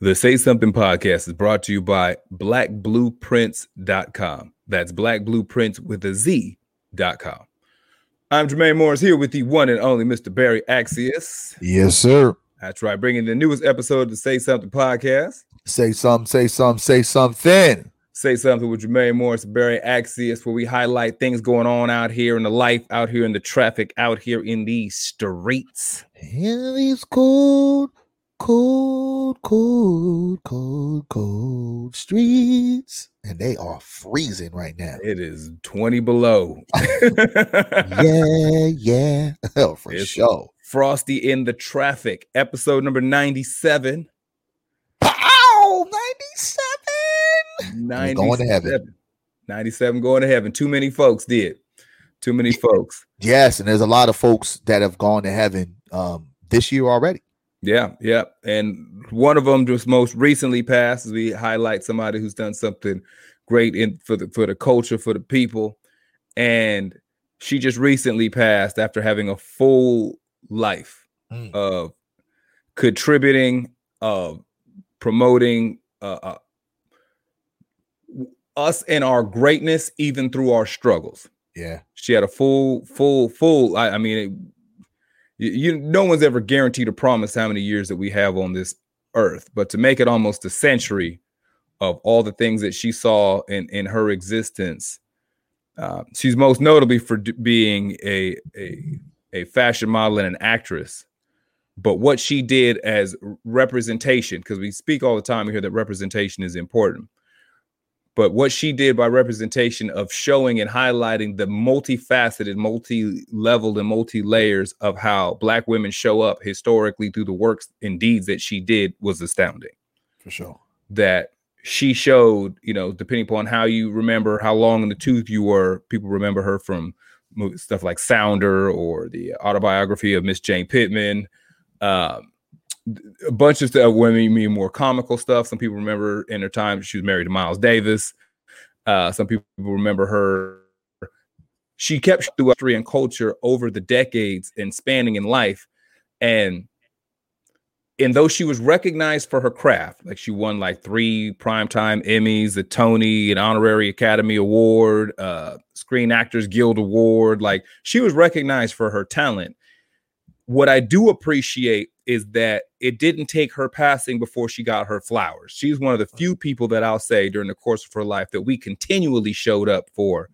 The Say Something podcast is brought to you by blackblueprints.com. That's blackblueprints with a Z.com. I'm Jermaine Morris here with the one and only Mr. Barry Axius. Yes, sir. That's right, bringing the newest episode of the Say Something podcast. Say something, say something, say something. Say Something with Jermaine Morris, Barry Axius, where we highlight things going on out here in the life, out here in the traffic, out here in these streets. In these cold, cold, cold, cold, cold streets. And they are freezing right now. It is 20 below. yeah, yeah. Hell, for It's- sure. Frosty in the Traffic, episode number 97. Pow! 97. 97. going to heaven. 97 going to heaven. Too many folks did. Too many folks. Yes, and there's a lot of folks that have gone to heaven um this year already. Yeah, yeah. And one of them just most recently passed as we highlight somebody who's done something great in for the for the culture, for the people. And she just recently passed after having a full life Mm. of contributing, of promoting uh, uh, us and our greatness, even through our struggles. Yeah. She had a full, full, full. I, I mean, it, you, you, no one's ever guaranteed or promise how many years that we have on this earth, but to make it almost a century of all the things that she saw in in her existence. Uh, she's most notably for d- being a, a a fashion model and an actress. But what she did as representation, because we speak all the time here that representation is important. But what she did by representation of showing and highlighting the multifaceted, multi-leveled, and multi-layers of how black women show up historically through the works and deeds that she did was astounding For sure. that she showed, you know, depending upon how you remember how long in the tooth you were, people remember her from stuff like Sounder or the autobiography of Miss Jane Pittman. Um, a bunch of stuff, women mean more comical stuff. Some people remember in her time she was married to Miles Davis. Uh, some people remember her. She kept through history and culture over the decades and spanning in life. And and though she was recognized for her craft, like she won like three primetime Emmys, a Tony, an honorary Academy Award, uh, Screen Actors Guild Award, like she was recognized for her talent. What I do appreciate is that it didn't take her passing before she got her flowers. She's one of the few people that I'll say during the course of her life that we continually showed up for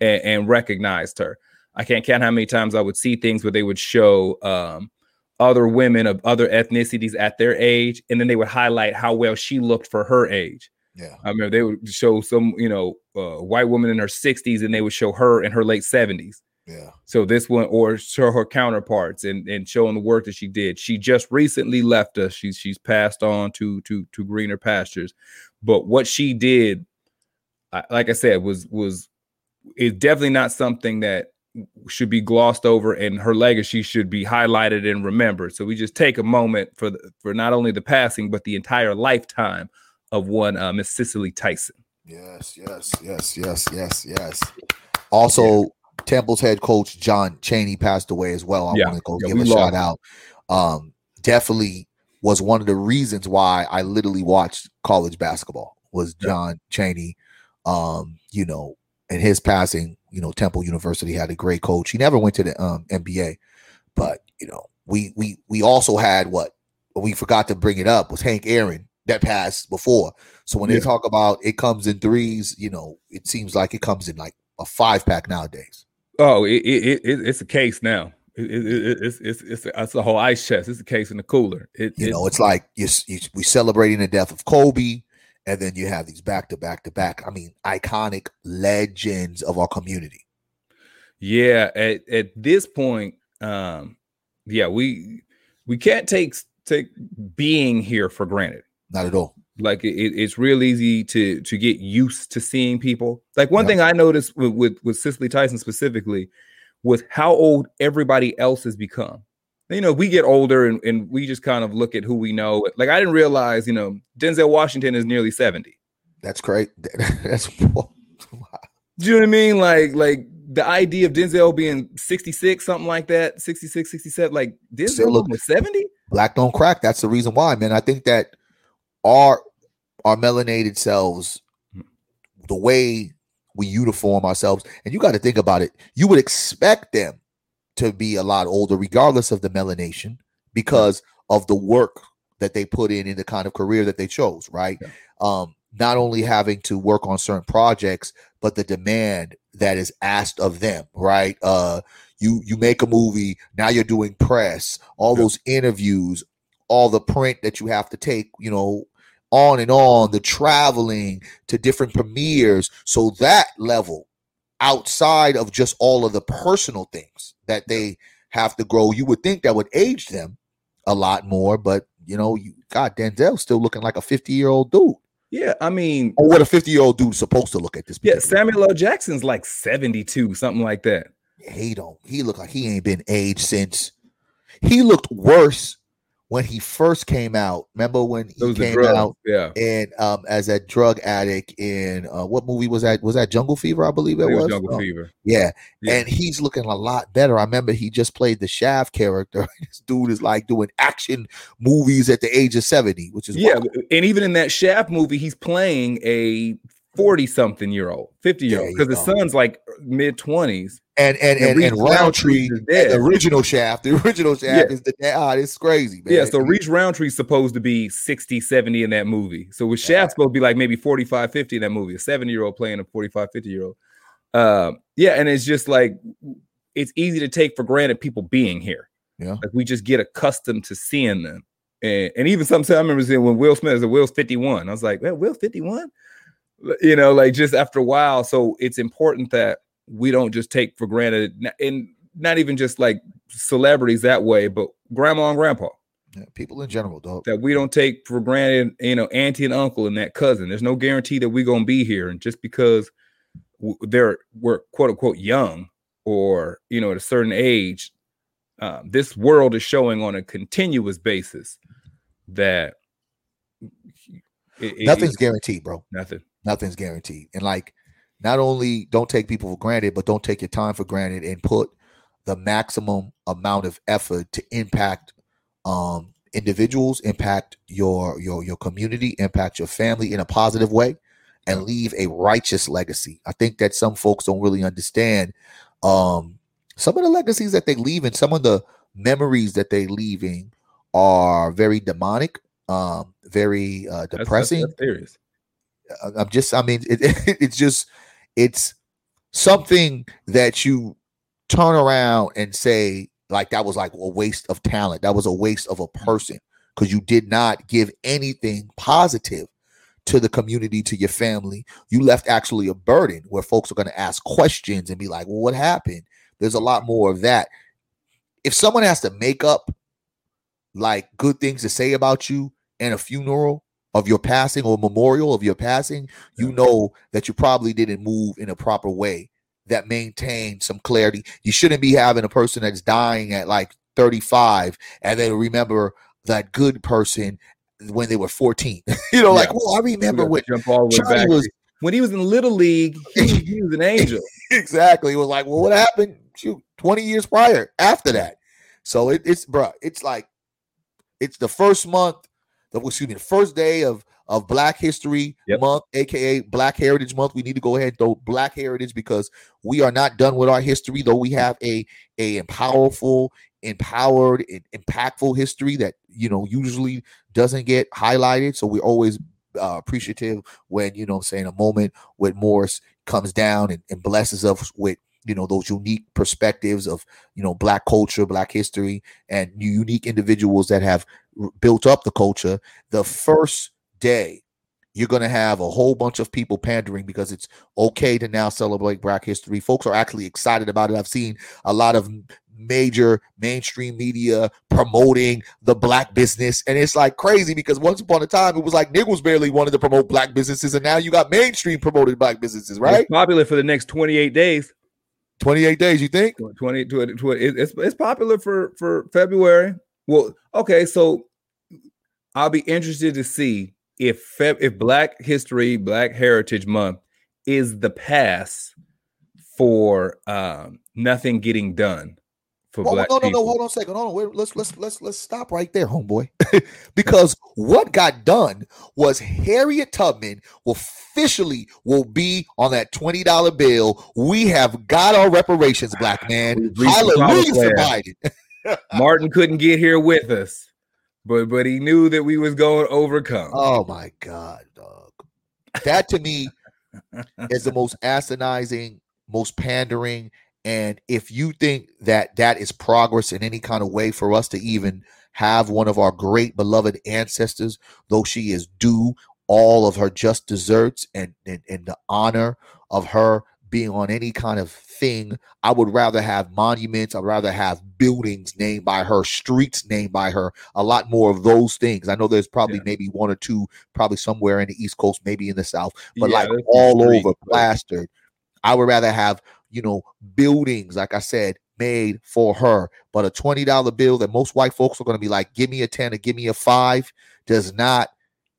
and, and recognized her. I can't count how many times I would see things where they would show um, other women of other ethnicities at their age, and then they would highlight how well she looked for her age. Yeah. I mean, they would show some, you know, uh, white woman in her 60s, and they would show her in her late 70s. Yeah. So this one, or show her counterparts, and and showing the work that she did. She just recently left us. She's she's passed on to to to greener pastures. But what she did, like I said, was was is definitely not something that should be glossed over, and her legacy should be highlighted and remembered. So we just take a moment for the, for not only the passing, but the entire lifetime of one uh, Miss Cicely Tyson. Yes, yes, yes, yes, yes, yes. Also, Temple's head coach John Chaney passed away as well. I Yeah, want to go yeah, give a shout out. Um, definitely was one of the reasons why I literally watched college basketball was Yeah. John Chaney. Um, you know, and his passing, you know, Temple University had a great coach. He never went to the um NBA, but you know, we we we also had what we forgot to bring it up was Hank Aaron that passed before. So when Yeah. they talk about it comes in threes, you know, it seems like it comes in like a five pack nowadays. Oh, it, it, it it's a case now. It, it, it, it's it's it's a, it's a whole ice chest. It's a case in the cooler. It, You know, it's like you, you we celebrating the death of Kobe, and then you have these back to back to back. I mean, iconic legends of our community. yeah. At at this point, um, yeah, we we can't take take being here for granted. Not at all. Like it, it's real easy to to get used to seeing people. Like one Yeah. thing I noticed with, with with Cicely Tyson specifically was how old everybody else has become. You know, we get older and, and we just kind of look at who we know. Like I didn't realize, you know, Denzel Washington is nearly 70. That's great. That's Do you know what I mean? Like, like the idea of Denzel being 66, something like that, 66, 67, like Denzel was 70? black don't crack. That's the reason why, man. I think that our our melanated selves, Hmm. the way we uniform ourselves, and you got to think about it. You would expect them to be a lot older, regardless of the melanation, because of the work that they put in in the kind of career that they chose, right? Yeah. Um, not only having to work on certain projects, but the demand that is asked of them, right? Uh, you you make a movie, now you're doing press, all Yeah. those interviews, all the print that you have to take, you know, on and on, the traveling to different premieres. So that level outside of just all of the personal things that they have to grow, you would think that would age them a lot more, but you know, you God Denzel's still looking like a 50 year old dude. Yeah, I mean, Or what a 50 year old dude's supposed to look at this. yeah, Samuel L. Jackson's like 72, something like that. he don't he look like he ain't been aged since he looked worse when he first came out. Remember when he came out Yeah. and um as a drug addict in uh what movie was that? Was that Jungle Fever? I believe it was was. Jungle Uh, Fever. Yeah. Yeah. And he's looking a lot better. I remember he just played the Shaft character. this dude is like doing action movies at the age of 70, which is Yeah, wild. and even in that Shaft movie, he's playing a 40 something year old, 50 year old, because the son's like mid 20s. And and And and, and Roundtree, the original Shaft, the original Shaft is the ah, it's crazy, man. Yeah, so Richard Roundtree's supposed to be 60, 70 in that movie. So with Shaft supposed to be like maybe 45, 50 in that movie, a 70 year old playing a 45, 50 year old. Um, yeah, and it's just like it's easy to take for granted people being here. Yeah. Like we just get accustomed to seeing them. And, and even sometimes I remember seeing when Will Smith said Will's 51. I was like, well, Will 51? You know, like just after a while. So it's important that we don't just take for granted and not even just like celebrities that way, but grandma and grandpa Yeah, people in general, dog. that we don't take for granted, you know, auntie and uncle and that cousin. There's no guarantee that we're gonna be here, and just because they're we're quote unquote young or you know at a certain age, um, this world is showing on a continuous basis that it- it- Nothing's guaranteed, bro. nothing. Nothing's guaranteed. And like, not only don't take people for granted, but don't take your time for granted and put the maximum amount of effort to impact um individuals, impact your your your community, impact your family in a positive way, and leave a righteous legacy. I think that some folks don't really understand um some of the legacies that they leave and some of the memories that they leaving are very demonic, um, very uh That's- that's- depressing. That's, serious. I- I'm just, I mean, it, it's just, it's something that you turn around and say, like, that was like a waste of talent. That was a waste of a person because you did not give anything positive to the community, to your family. You left actually a burden where folks are going to ask questions and be like, well, what happened? There's a lot more of that. If someone has to make up like good things to say about you in a funeral, of your passing or memorial of your passing, you know that you probably didn't move in a proper way that maintained some clarity. You shouldn't be having a person that's dying at like 35 and then remember that good person when they were 14. you know, like, well, I remember when jump all the way back. was when he was in little league, he, was- he was an angel. exactly. It was like, well, what happened? Shoot, 20 years prior after that. So it, it's bruh, it's like it's the first month, excuse me, the first day of of Black History Yep. Month, aka Black Heritage Month. We need to go ahead and throw Black Heritage because we are not done with our history, though we have a a powerful, empowered, and impactful history that you know usually doesn't get highlighted. So we're always uh, appreciative when you know I'm saying a moment with Morris comes down and, and blesses us with you know those unique perspectives of you know black culture black history and unique individuals that have r- built up the culture the first day you're going to have a whole bunch of people pandering because it's okay to now celebrate black history. Folks are actually excited about it. I've seen a lot of major mainstream media promoting the black business and it's like crazy because once upon a time it was like niggas barely wanted to promote black businesses and now you got mainstream promoted black businesses right? It's popular for the next 28 days. 28 days you think? 20, 20, 20 it's, it's popular for for february. Well okay so i'll be interested to see if Feb, if black history black heritage month is the pass for um nothing getting done for Well, black no, no, people. no. Hold on a second. Hold on. Wait, let's let's let's let's stop right there, homeboy. because what got done was Harriet Tubman officially will be on that twenty dollar bill. We have got our reparations, black man. We've reached the Hallelujah for Biden. Martin couldn't get here with us, but but he knew that we was going to overcome. Oh my god, dog. That to me is the most asinizing, most pandering. And if you think that that is progress in any kind of way for us to even have one of our great beloved ancestors, though she is due all of her just deserts and, and, and the honor of her being on any kind of thing, I would rather have monuments. I'd rather have buildings named by her, streets named by her, a lot more of those things. I know there's probably Yeah. maybe one or two, probably somewhere in the East Coast, maybe in the South, but Yeah, like all over plastered. I would rather have, you know, buildings, like I said, made for her. But a $20 bill that most white folks are going to be like, give me a 10 or give me a five, does not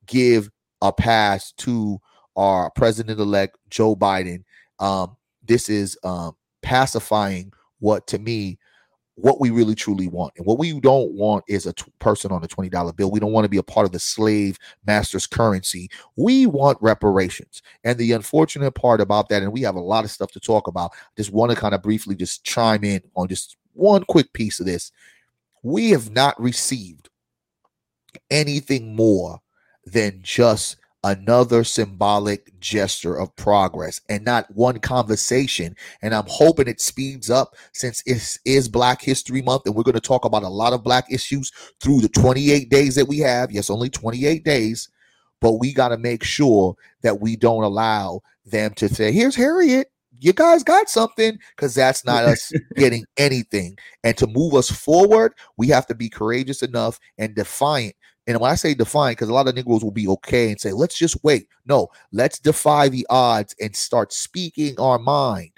give a pass to our president elect, Joe Biden. Um, this is um, pacifying what to me what we really truly want. And what we don't want is a t- person on a $20 bill. We don't want to be a part of the slave master's currency. We want reparations. And the unfortunate part about that, and we have a lot of stuff to talk about, just want to kind of briefly just chime in on just one quick piece of this. We have not received anything more than just another symbolic gesture of progress and not one conversation. And I'm hoping it speeds up since it is Black History Month and we're going to talk about a lot of Black issues through the 28 days that we have. Yes, only 28 days, but we got to make sure that we don't allow them to say, here's Harriet. You guys got something because that's not us getting anything. And to move us forward, we have to be courageous enough and defiant and when I say define, because a lot of Negroes will be okay and say, let's just wait. No, let's defy the odds and start speaking our mind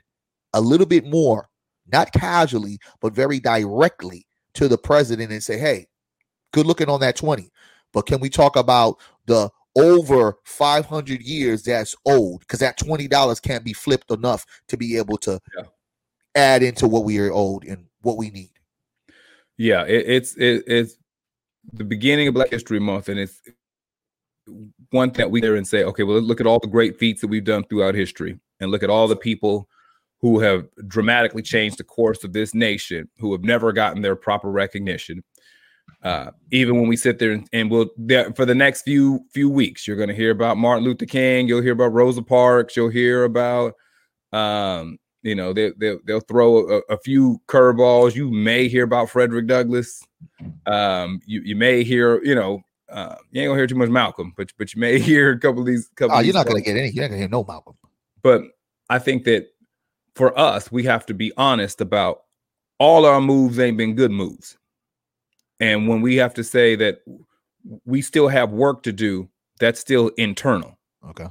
a little bit more, not casually, but very directly to the president and say, hey, good looking on that 20. But can we talk about the over 500 years that's old? Because that $20 can't be flipped enough to be able to Yeah. add into what we are owed and what we need. Yeah, it, it's it, it's the beginning of Black History Month, and it's one thing that we there and say, okay, well, look at all the great feats that we've done throughout history, and look at all the people who have dramatically changed the course of this nation, who have never gotten their proper recognition. Uh, even when we sit there and, and we'll there, for the next few few weeks, you're going to hear about Martin Luther King, you'll hear about Rosa Parks, you'll hear about um, you know they, they, they'll throw a, a few curveballs you may hear about frederick douglass um, you, you may hear you know uh, you ain't gonna hear too much malcolm but but you may hear a couple of these couple Oh, you're not to get any. You're not to hear no Malcolm. but i think that for us we have to be honest about all our moves ain't been good moves and when we have to say that we still have work to do that's still internal Okay.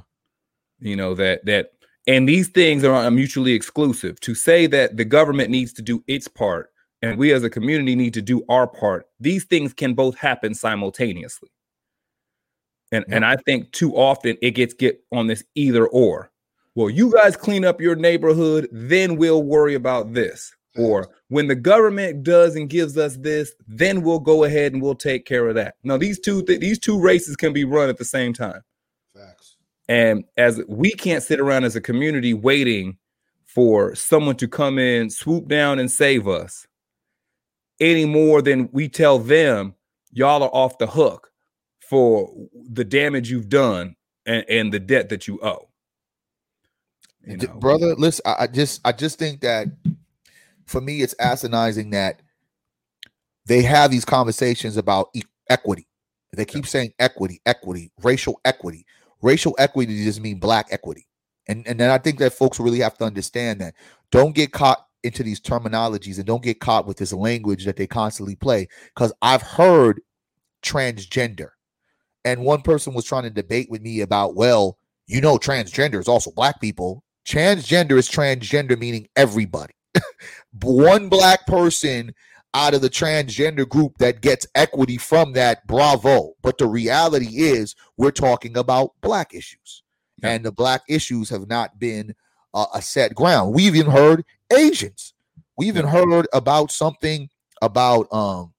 you know that that and these things are mutually exclusive. To say that the government needs to do its part and we as a community need to do our part these things can both happen simultaneously. And and i think too often it gets get on this either or. Well you guys clean up your neighborhood then we'll worry about this. Or when the government does and gives us this then we'll go ahead and we'll take care of that. Now these two th- these two races can be run at the same time. And as we can't sit around as a community waiting for someone to come in, swoop down, and save us any more than we tell them, y'all are off the hook for the damage you've done and, and the debt that you owe. You know? brother listen I, I just i just think that for me it's asinizing that they have these conversations about e- equity they keep saying equity equity racial equity racial equity doesn't mean black equity. And and then i think that folks really have to understand that. Don't get caught into these terminologies and don't get caught with this language that they constantly play because i've heard transgender. And one person was trying to debate with me about well you know transgender is also black people. Transgender is transgender meaning everybody. One black person out of the transgender group that gets equity from that bravo but the reality is we're talking about black issues Yeah. and the black issues have not been uh, a set ground we've even heard asians We even heard about something about um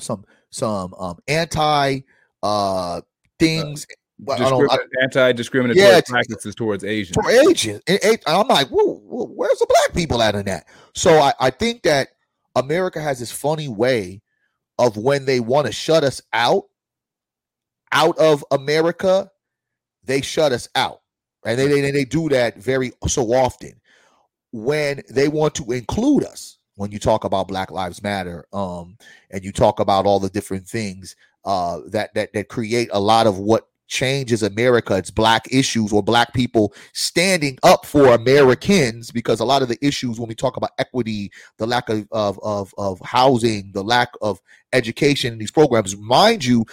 some some um anti uh things. Uh, Discrimin- anti-discriminatory yeah, practices towards Asians. For Asians, and, I'm like, whoa, whoa, where's the black people at in that? So I, I think that America has this funny way of when they want to shut us out, out of America, they shut us out, and they, they they do that very so often. When they want to include us, when you talk about Black Lives Matter, um, and you talk about all the different things uh, that that that create a lot of what changes America. It's black issues or black people standing up for Americans because a lot of the issues when we talk about equity, the lack of of of, of housing, the lack of education in these programs, mind you,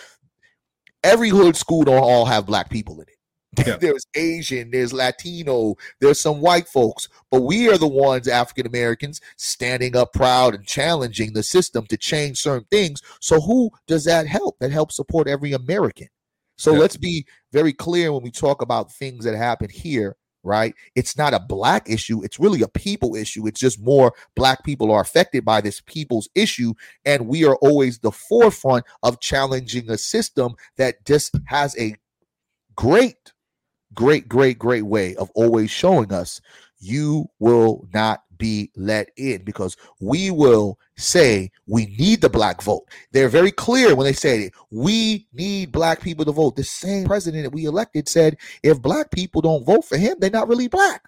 every hood school don't all have black people in it. Yeah. there's Asian, there's Latino, there's some white folks, but we are the ones, African Americans, standing up proud and challenging the system to change certain things. So, who does that help? That helps support every American. So, yeah. let's be very clear when we talk about things that happen here, right? It's not a black issue, it's really a people issue. It's just more black people are affected by this people's issue. And we are always the forefront of challenging a system that just has a great great, great, great way of always showing us you will not be let in because we will say we need the black vote. They're very clear when they say it. We need black people to vote. The same president that we elected said if black people don't vote for him, they're not really black.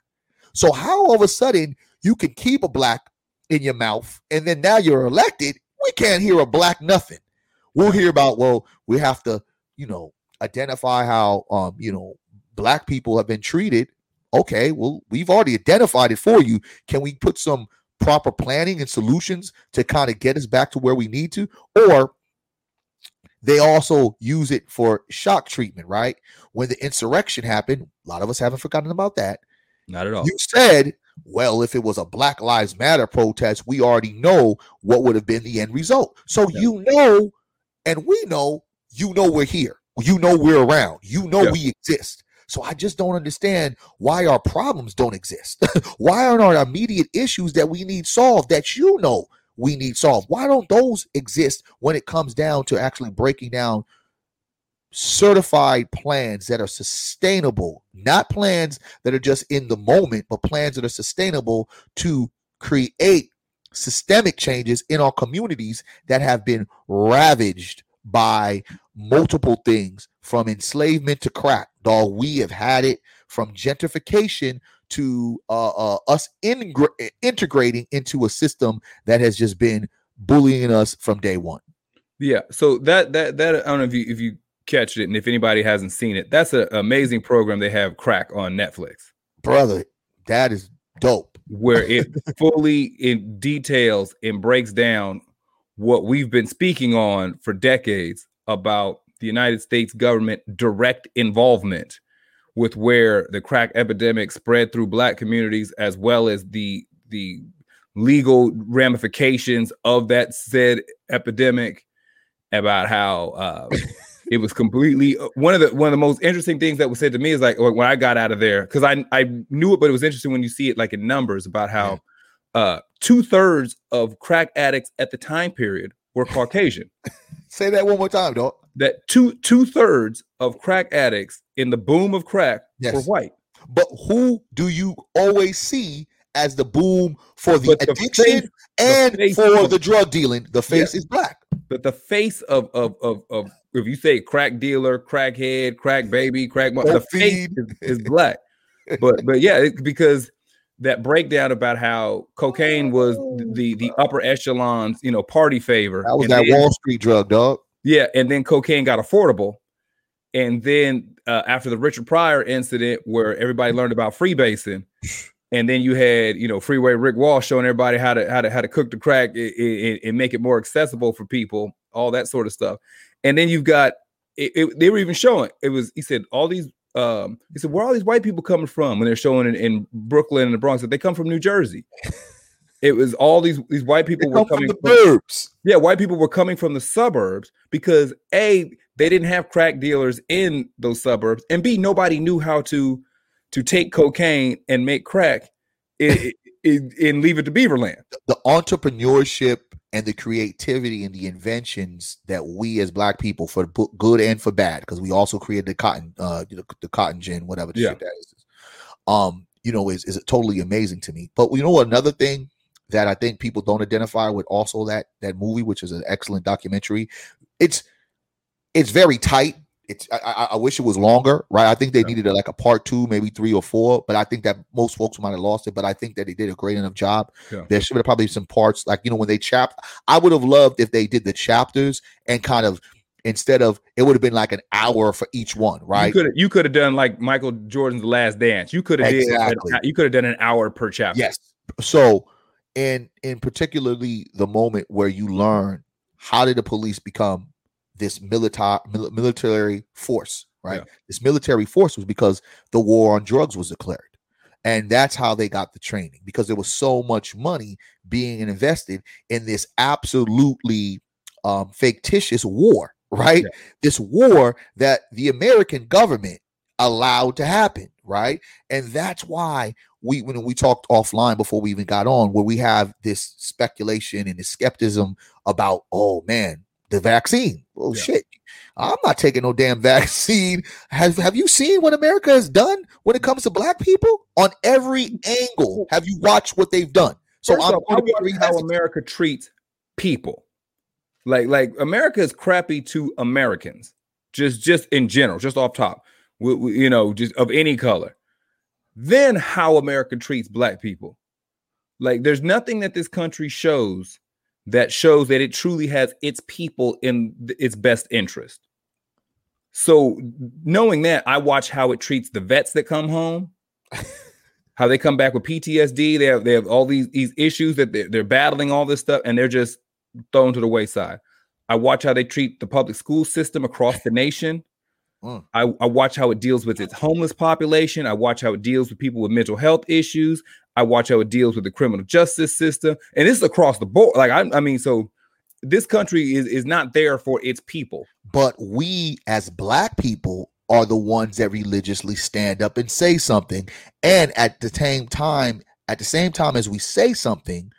So how all of a sudden you can keep a black in your mouth and then now you're elected, we can't hear a black nothing. We'll hear about, well, we have to, you know, identify how um, you know, black people have been treated. Okay, well, we've already identified it for you. Can we put some proper planning and solutions to kind of get us back to where we need to? Or they also use it for shock treatment, right? When the insurrection happened, a lot of us haven't forgotten about that. Not at all. You said, well, if it was a Black Lives Matter protest, we already know what would have been the end result. So yeah. you know, and we know, you know, we're here. You know, we're around. You know, yeah. we exist. So I just don't understand why our problems don't exist. why aren't our immediate issues that we need solved that you know we need solved? Why don't those exist when it comes down to actually breaking down certified plans that are sustainable, not plans that are just in the moment, but plans that are sustainable to create systemic changes in our communities that have been ravaged by multiple things from enslavement to crack. Dog, we have had it from gentrification to uh, uh, us integrating into a system that has just been bullying us from day one. Yeah. So that that that I don't know if you if you catch it and if anybody hasn't seen it, that's an amazing program they have crack on Netflix. Brother, that is dope. Where it fully in details and breaks down what we've been speaking on for decades about the United States government direct involvement with where the crack epidemic spread through black communities as well as the the legal ramifications of that said epidemic about how uh, it was completely uh, one of the one of the most interesting things that was said to me is like when I got out of there because I I knew it but it was interesting when you see it like in numbers about how uh, two thirds of crack addicts at the time period were Caucasian. Say that one more time, dog that two two thirds of crack addicts in the boom of crack yes. were white. But who do you always see as the boom for the but addiction the face, and the for of, the drug dealing? The face yeah. is black. But the face of of of, of if you say crack dealer, crackhead, crack baby, crack, the face is, is black. but but yeah, it, because that breakdown about how cocaine was oh, the the upper echelons, you know, party favor. That was that Wall Street drug, dog. Yeah, and then cocaine got affordable, and then uh, after the Richard Pryor incident, where everybody learned about freebasing, and then you had you know Freeway Rick Ross showing everybody how to how to how to cook the crack and, and, and make it more accessible for people, all that sort of stuff, and then you've got it, it, they were even showing it was he said all these um he said where all these white people coming from? When they're showing in, in Brooklyn and the Bronx that they come from New Jersey. It was all these these white people were coming from the burbs. Yeah, white people were coming from the suburbs because a they didn't have crack dealers in those suburbs, and b nobody knew how to to take cocaine and make crack. It, in, in Leave It to Beaverland. The entrepreneurship and the creativity and the inventions that we as black people, for good and for bad, because we also created the cotton, uh, the, the cotton gin, whatever the Yeah. shit that is. Um, you know, is is totally amazing to me. But you know what? Another thing that I think people don't identify with also that that movie, which is an excellent documentary. It's it's very tight. It's I, I, I wish it was longer, right? I think they Yeah. needed a, like a part two, maybe three or four. But I think that most folks might have lost it. But I think that they did a great enough job. Yeah. There should have probably some parts like you know when they chap. I would have loved if they did the chapters and kind of instead of it would have been like an hour for each one, You right? could you could have done like Michael Jordan's Last Dance. You could have Exactly. did you could have done an hour per chapter. Yes. So, in in particularly the moment where you learn how did the police become this military military force, right? Yeah. This military force was because the war on drugs was declared. And that's how they got the training because there was so much money being invested in this absolutely um, fictitious war, right? Yeah. This war that the American government allowed to happen, right? And that's why we when we talked offline before we even got on, where we have this speculation and this skepticism about, oh man, the vaccine. Oh Yeah. shit. I'm not taking no damn vaccine. Have have you seen what America has done when it comes to black people? On every angle, have you watched what they've done? So First I'm off, I going to be wonder how. America treats people. Like like America is crappy to Americans, just just in general, just off top. We, we- you know, just of any color. Then how America treats black people. Like there's nothing that this country shows that shows that it truly has its people in its best interest. So knowing that, I watch how it treats the vets that come home, how they come back with PTSD. They have they have all these these issues that they're, they're battling, all this stuff, and they're just thrown to the wayside. I watch how they treat the public school system across the nation. Mm. I, I watch how it deals with its homeless population. I watch how it deals with people with mental health issues. I watch how it deals with the criminal justice system, and this is across the board. Like I, I mean, so this country is is not there for its people. But we as black people are the ones that religiously stand up and say something. And at the same time, at the same time as we say something,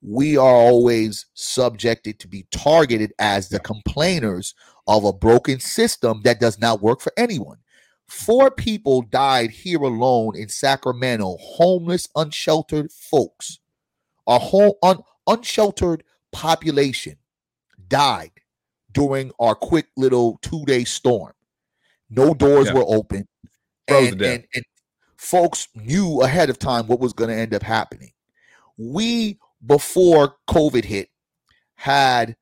we are always subjected to be targeted as the complainers of a broken system that does not work for anyone. Four people died here alone in Sacramento, homeless, unsheltered folks. Our whole un, unsheltered population died during our quick little two day storm. No doors Yeah. were open. And, and, and folks knew ahead of time what was going to end up happening. We, before COVID hit, had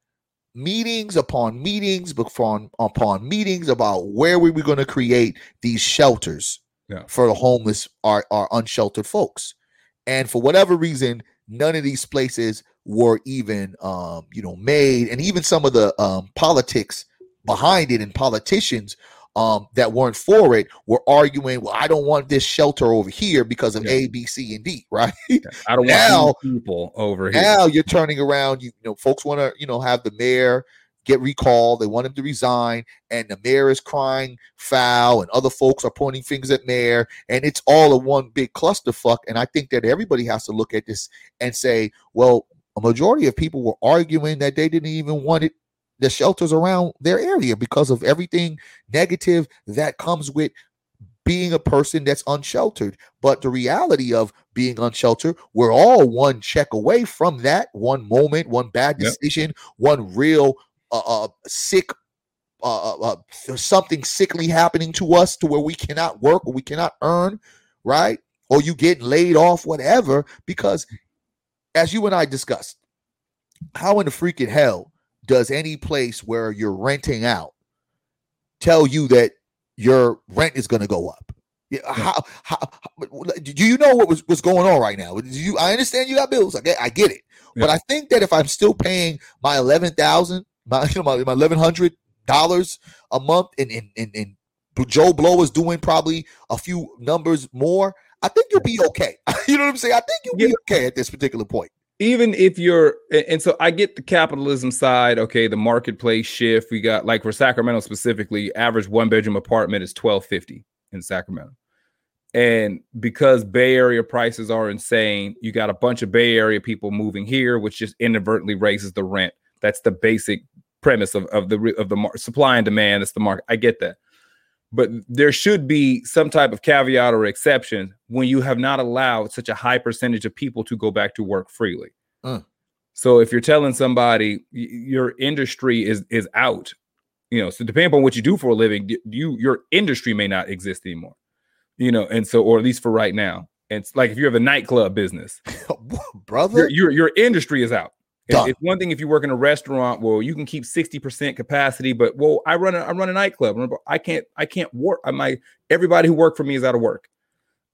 meetings upon meetings upon, upon meetings about where we were going to create these shelters Yeah. for the homeless, our, our unsheltered folks. And for whatever reason, none of these places were even um, you know made and even some of the um, politics behind it and politicians um, that weren't for it were arguing well i don't want this shelter over here because of Yeah. a b c and d right I don't Now- want people over here. now you're turning around you, know folks want to you know have the mayor get recalled they want him to resign and the mayor is crying foul and other folks are pointing fingers at mayor and it's all a one big clusterfuck and i think that everybody has to look at this and say well a majority of people were arguing that they didn't even want it the shelters around their area because of everything negative that comes with being a person that's unsheltered. But the reality of being unsheltered, we're all one check away from that one moment, one bad Yep. decision, one real uh, uh sick uh, uh, uh, something sickly happening to us to where we cannot work or we cannot earn, right? Or you get laid off, whatever, because as you and I discussed, how in the freaking hell does any place where you're renting out tell you that your rent is going to go up? Yeah, how, how, how- do you know what was what's going on right now? Do You, I understand you got bills. I get, I get it, but I think that if I'm still paying my eleven thousand, my you know my, my eleven hundred dollars a month, and and and, and Joe Blow is doing probably a few numbers more, I think you'll be okay. you know what I'm saying? I think you'll be okay at this particular point. Even if you're and so i get the capitalism side okay the marketplace shift we got like for sacramento specifically average one bedroom apartment is 1250 in sacramento And because Bay Area prices are insane, you got a bunch of Bay Area people moving here, which just inadvertently raises the rent. That's the basic premise of, of the of the mar- supply and demand. It's the market. I get that, but there should be some type of caveat or exception when you have not allowed such a high percentage of people to go back to work freely. Mm. So if you're telling somebody your industry is is out, you know, so depending upon what you do for a living, you your industry may not exist anymore. You know, and so or at least for right now. And it's like if you have a nightclub business, brother. your your, your industry is out. Done. It's one thing if you work in a restaurant, well, you can keep 60% capacity, but well, I run a I run a nightclub. I can't I can't work. I my everybody who worked for me is out of work.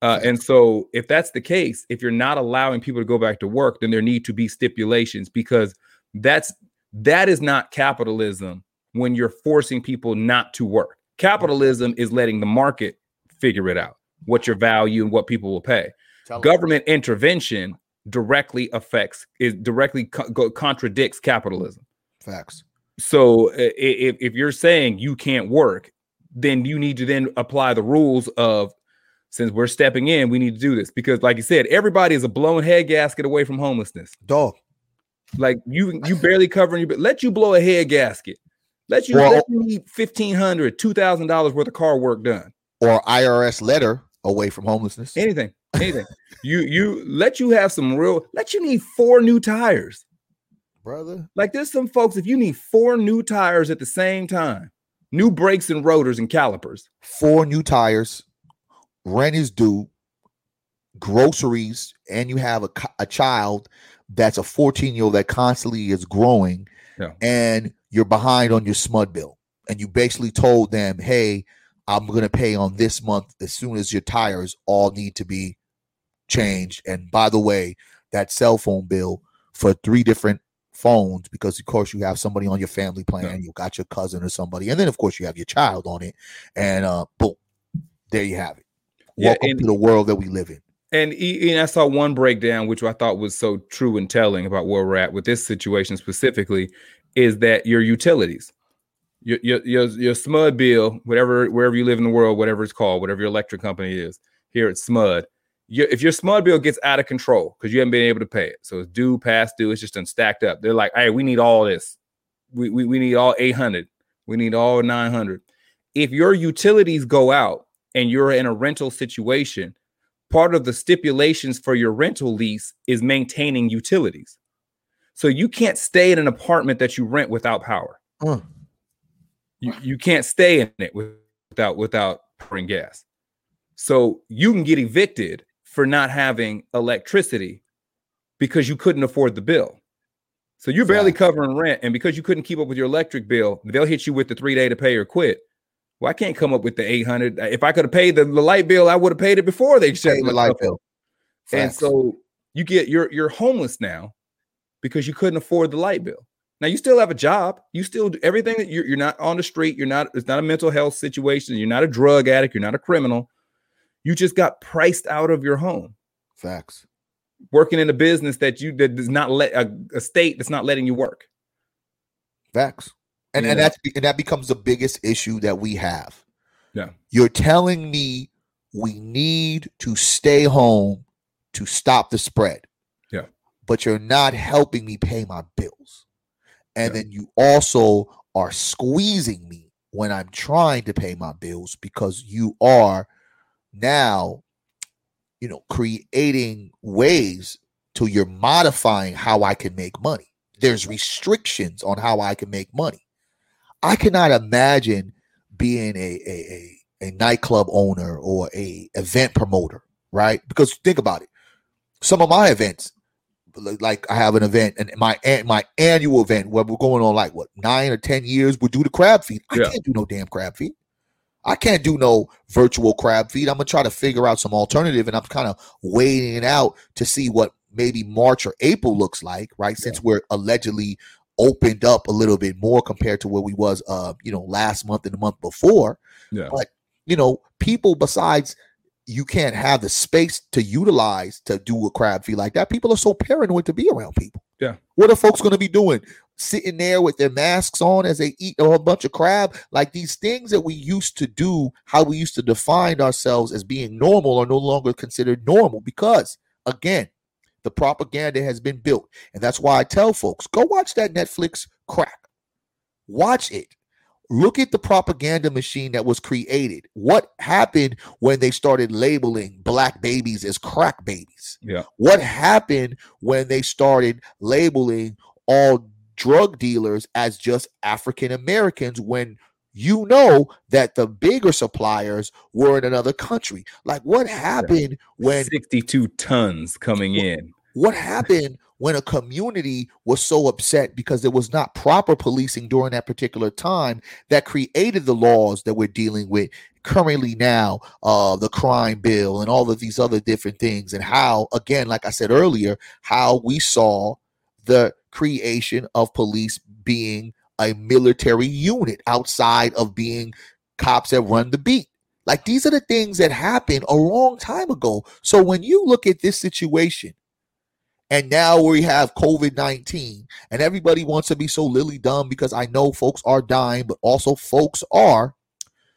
Uh, and so if that's the case, if you're not allowing people to go back to work, then there need to be stipulations because that's that is not capitalism when you're forcing people not to work. Capitalism is letting the market figure it out, what your value and what people will pay Tell government intervention directly affects it directly co- contradicts capitalism Facts. so if, if you're saying you can't work then you need to then apply the rules of since we're stepping in we need to do this because like you said everybody is a blown head gasket away from homelessness Dog. like you you barely covering your but let you blow a head gasket let you, Well- let you need 1500 2000 dollars worth of car work done Or IRS letter away from homelessness. anything anything you you let you have some real let you need four new tires brother. like there's some folks if you need four new tires at the same time new brakes and rotors and calipers Four new tires. Rent is due. Groceries, and you have a, a child that's a 14 year old that constantly is growing, Yeah. and you're behind on your SMUD bill. And you basically told them, hey, I'm going to pay on this month as soon as your tires all need to be changed. And by the way, that cell phone bill for three different phones, because of course you have somebody on your family plan, Yeah. you got your cousin or somebody, and then of course you have your child on it. And uh boom, there you have it. Yeah, Welcome and- to the world that we live in. and, and i saw one breakdown which i thought was so true and telling about where we're at with this situation specifically is that your utilities your your your, your smud bill whatever wherever you live in the world whatever it's called whatever your electric company is here at smud your, if your smud bill gets out of control because you haven't been able to pay it. So it's due past due it's just done stacked up. They're like hey we need all this. We, we, we need all 800 we need all 900 if your utilities go out and you're in a rental situation part of the stipulations for your rental lease is maintaining utilities. So you can't stay in an apartment that you rent without power. Uh, you, you can't stay in it without without pouring gas. So you can get evicted for not having electricity because you couldn't afford the bill. So you're barely Facts. covering rent and because you couldn't keep up with your electric bill they'll hit you with the three day to pay or quit. Well i can't come up with the 800 if i could have paid the, the light bill i would have paid it before they shut the light stuff bill. off. and so you get you're you're homeless now because you couldn't afford the light bill. Now you still have a job. You still do everything that you're, you're not on the street. You're not it's not a mental health situation. You're not a drug addict. You're not a criminal you just got priced out of your home Facts. working in a business that you that does not let a, a state that's not letting you work Facts. And and that's and that becomes the biggest issue that we have. Yeah. You're telling me we need to stay home to stop the spread. Yeah. But you're not helping me pay my bills. And Yeah. then you also are squeezing me when I'm trying to pay my bills because you are now you know creating ways to you're modifying how I can make money. There's restrictions on how I can make money. I cannot imagine being a a, a, a nightclub owner or a event promoter, right? Because think about it. Some of my events, like I have an event and my my annual event where we're going on like what nine or ten years, we do the crab feed. I Yeah. can't do no damn crab feed. I can't do no virtual crab feed. I'm gonna try to figure out some alternative, and I'm kind of waiting it out to see what maybe March or April looks like, right? Since we're allegedly opened up a little bit more compared to where we was, uh, you know, last month and the month before. yeah But you know, people besides you can't have the space to utilize to do a crab feed like that. People are so paranoid to be around people. Yeah. What are folks going to be doing? Sitting there with their masks on as they eat a whole bunch of crab. Like these things that we used to do, how we used to define ourselves as being normal are no longer considered normal because, again, the propaganda has been built. And that's why I tell folks go watch that Netflix crack. Watch it. Look at the propaganda machine that was created. What happened when they started labeling black babies as crack babies? Yeah. What happened when they started labeling all drug dealers as just African Americans when you know that the bigger suppliers were in another country. Like what happened when 62 tons coming in? What happened when a community was so upset because there was not proper policing during that particular time that created the laws that we're dealing with currently now uh the crime bill and all of these other different things and how again like i said earlier how we saw the creation of police being a military unit outside of being cops that run the beat. Like these are the things that happened a long time ago. So when you look at this situation, and now we have COVID 19, and everybody wants to be so lily dumb because I know folks are dying, but also folks are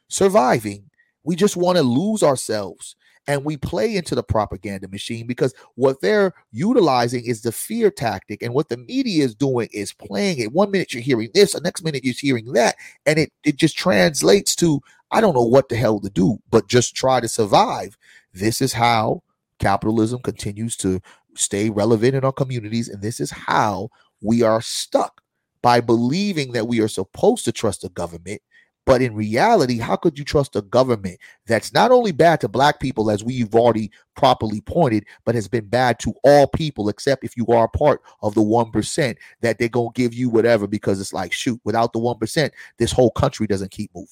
surviving. We just want to lose ourselves and we play into the propaganda machine because what they're utilizing is the fear tactic and what the media is doing is playing it. One minute you're hearing this the next minute you're hearing that and it, it just translates to i don't know what the hell to do but just try to survive. This is how capitalism continues to stay relevant in our communities and this is how we are stuck by believing that we are supposed to trust the government but in reality, how could you trust a government that's not only bad to black people, as we've already properly pointed, but has been bad to all people, except if you are part of the 1% that they're going to give you whatever because it's like, shoot, without the 1%, this whole country doesn't keep moving.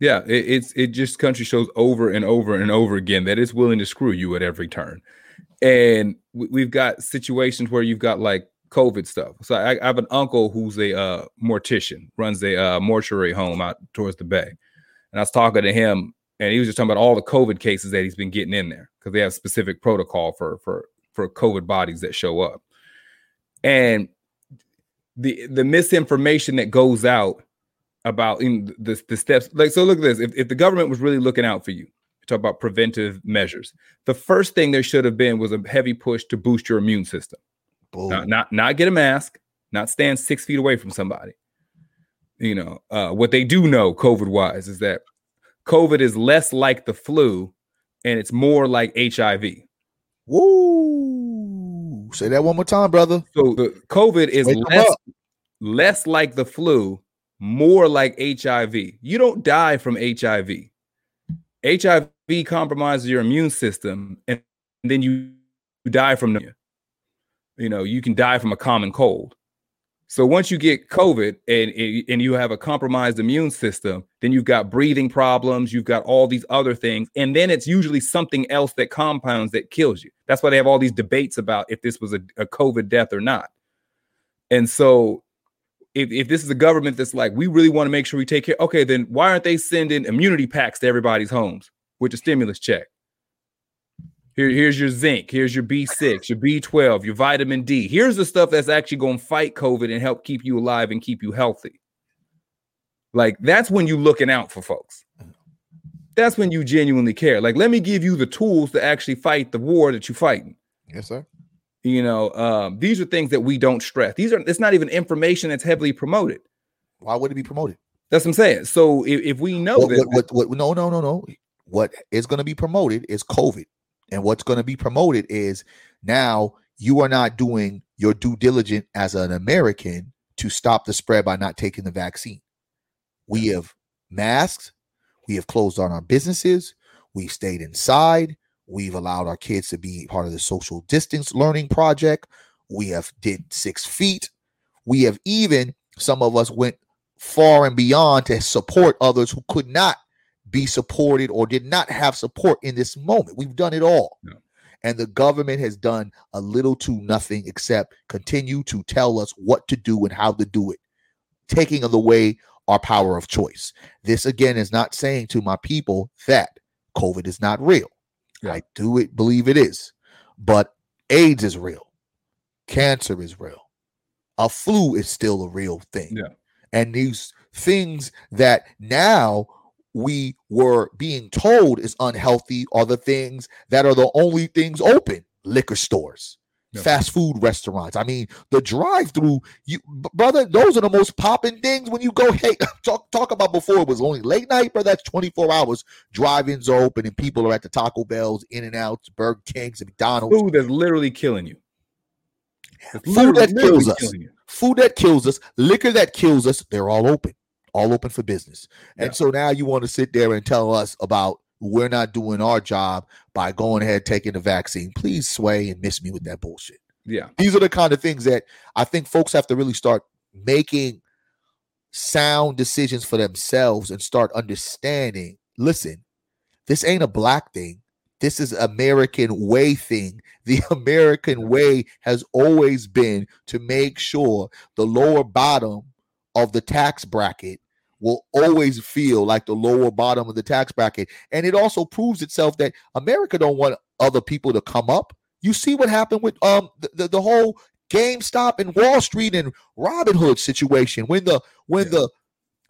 Yeah, it, it's it just country shows over and over and over again that it's willing to screw you at every turn. And we've got situations where you've got like COVID stuff. So I, I have an uncle who's a uh, mortician, runs a uh, mortuary home out towards the bay, and I was talking to him, and he was just talking about all the COVID cases that he's been getting in there because they have specific protocol for for for COVID bodies that show up, and the the misinformation that goes out about in the the steps. Like so, look at this: if if the government was really looking out for you, talk about preventive measures. The first thing there should have been was a heavy push to boost your immune system. Not, not not get a mask, not stand six feet away from somebody. You know, uh, what they do know, COVID wise, is that COVID is less like the flu and it's more like HIV. Woo! Say that one more time, brother. So the COVID is Wake less less like the flu, more like HIV. You don't die from HIV. HIV compromises your immune system, and then you die from pneumonia you know, you can die from a common cold. So once you get COVID and and you have a compromised immune system, then you've got breathing problems, you've got all these other things, and then it's usually something else that compounds that kills you. That's why they have all these debates about if this was a, a COVID death or not. And so if, if this is a government that's like, we really want to make sure we take care, okay, then why aren't they sending immunity packs to everybody's homes with a stimulus check? Here, here's your zinc. Here's your B6, your B12, your vitamin D. Here's the stuff that's actually going to fight COVID and help keep you alive and keep you healthy. Like that's when you looking out for folks. That's when you genuinely care. Like, let me give you the tools to actually fight the war that you're fighting. Yes, sir. You know, um, these are things that we don't stress. These are it's not even information that's heavily promoted. Why would it be promoted? That's what I'm saying. So if, if we know what, that, what, what, what, no, no, no, no. What is going to be promoted is COVID. And what's going to be promoted is now you are not doing your due diligence as an American to stop the spread by not taking the vaccine. We have masked, we have closed down our businesses, we've stayed inside, we've allowed our kids to be part of the social distance learning project, we have did 6 feet, we have even some of us went far and beyond to support others who could not be supported or did not have support in this moment. We've done it all. Yeah. And the government has done a little to nothing except continue to tell us what to do and how to do it, taking away our power of choice. This again is not saying to my people that COVID is not real. Yeah. I do it believe it is, but AIDS is real, cancer is real, a flu is still a real thing. Yeah. And these things that now we were being told is unhealthy are the things that are the only things open liquor stores Yeah. fast food restaurants i mean the drive-through you brother those are the most popping things when you go hey talk talk about before it was only late night but that's 24 hours drive-ins are open and people are at the taco bells in and outs burger kings and mcdonald's Food that's literally killing you. Food that kills us. killing you. food that kills us, liquor that kills us, they're all open, all open for business. And Yeah. so now you want to sit there and tell us about we're not doing our job by going ahead taking the vaccine. Please sway and miss me with that bullshit. Yeah. These are the kind of things that I think folks have to really start making sound decisions for themselves and start understanding. Listen, this ain't a black thing. This is American way thing. The American way has always been to make sure the lower bottom of the tax bracket will always feel like the lower bottom of the tax bracket. And it also proves itself that America don't want other people to come up. You see what happened with um the, the, the whole GameStop and Wall Street and Robinhood situation when the when Yeah. the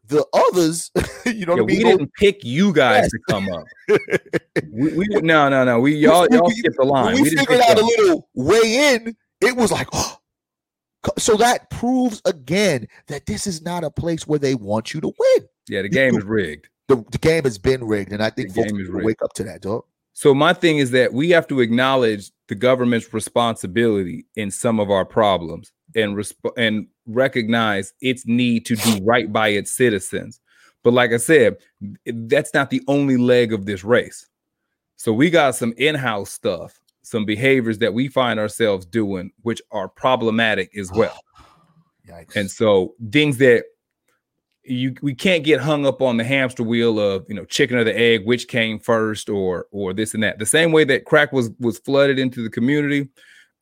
the others, you know Yeah, what I we mean? didn't pick you guys to come up. we, we no no no. We y'all we- y'all skipped the line. we, We figured out a little way in, it was like, oh. so that proves again that this is not a place where they want you to win. Yeah, the game is rigged. The, the game has been rigged, and I think folks game need to wake up to that, dog. So my thing is that we have to acknowledge the government's responsibility in some of our problems and resp- and recognize its need to do right by its citizens. But like I said, that's not the only leg of this race. So we got some in-house stuff, some behaviors that we find ourselves doing which are problematic as well. Oh, yikes. And so things that you we can't get hung up on the hamster wheel of you know chicken or the egg, which came first, or or this and that. The same way that crack was was flooded into the community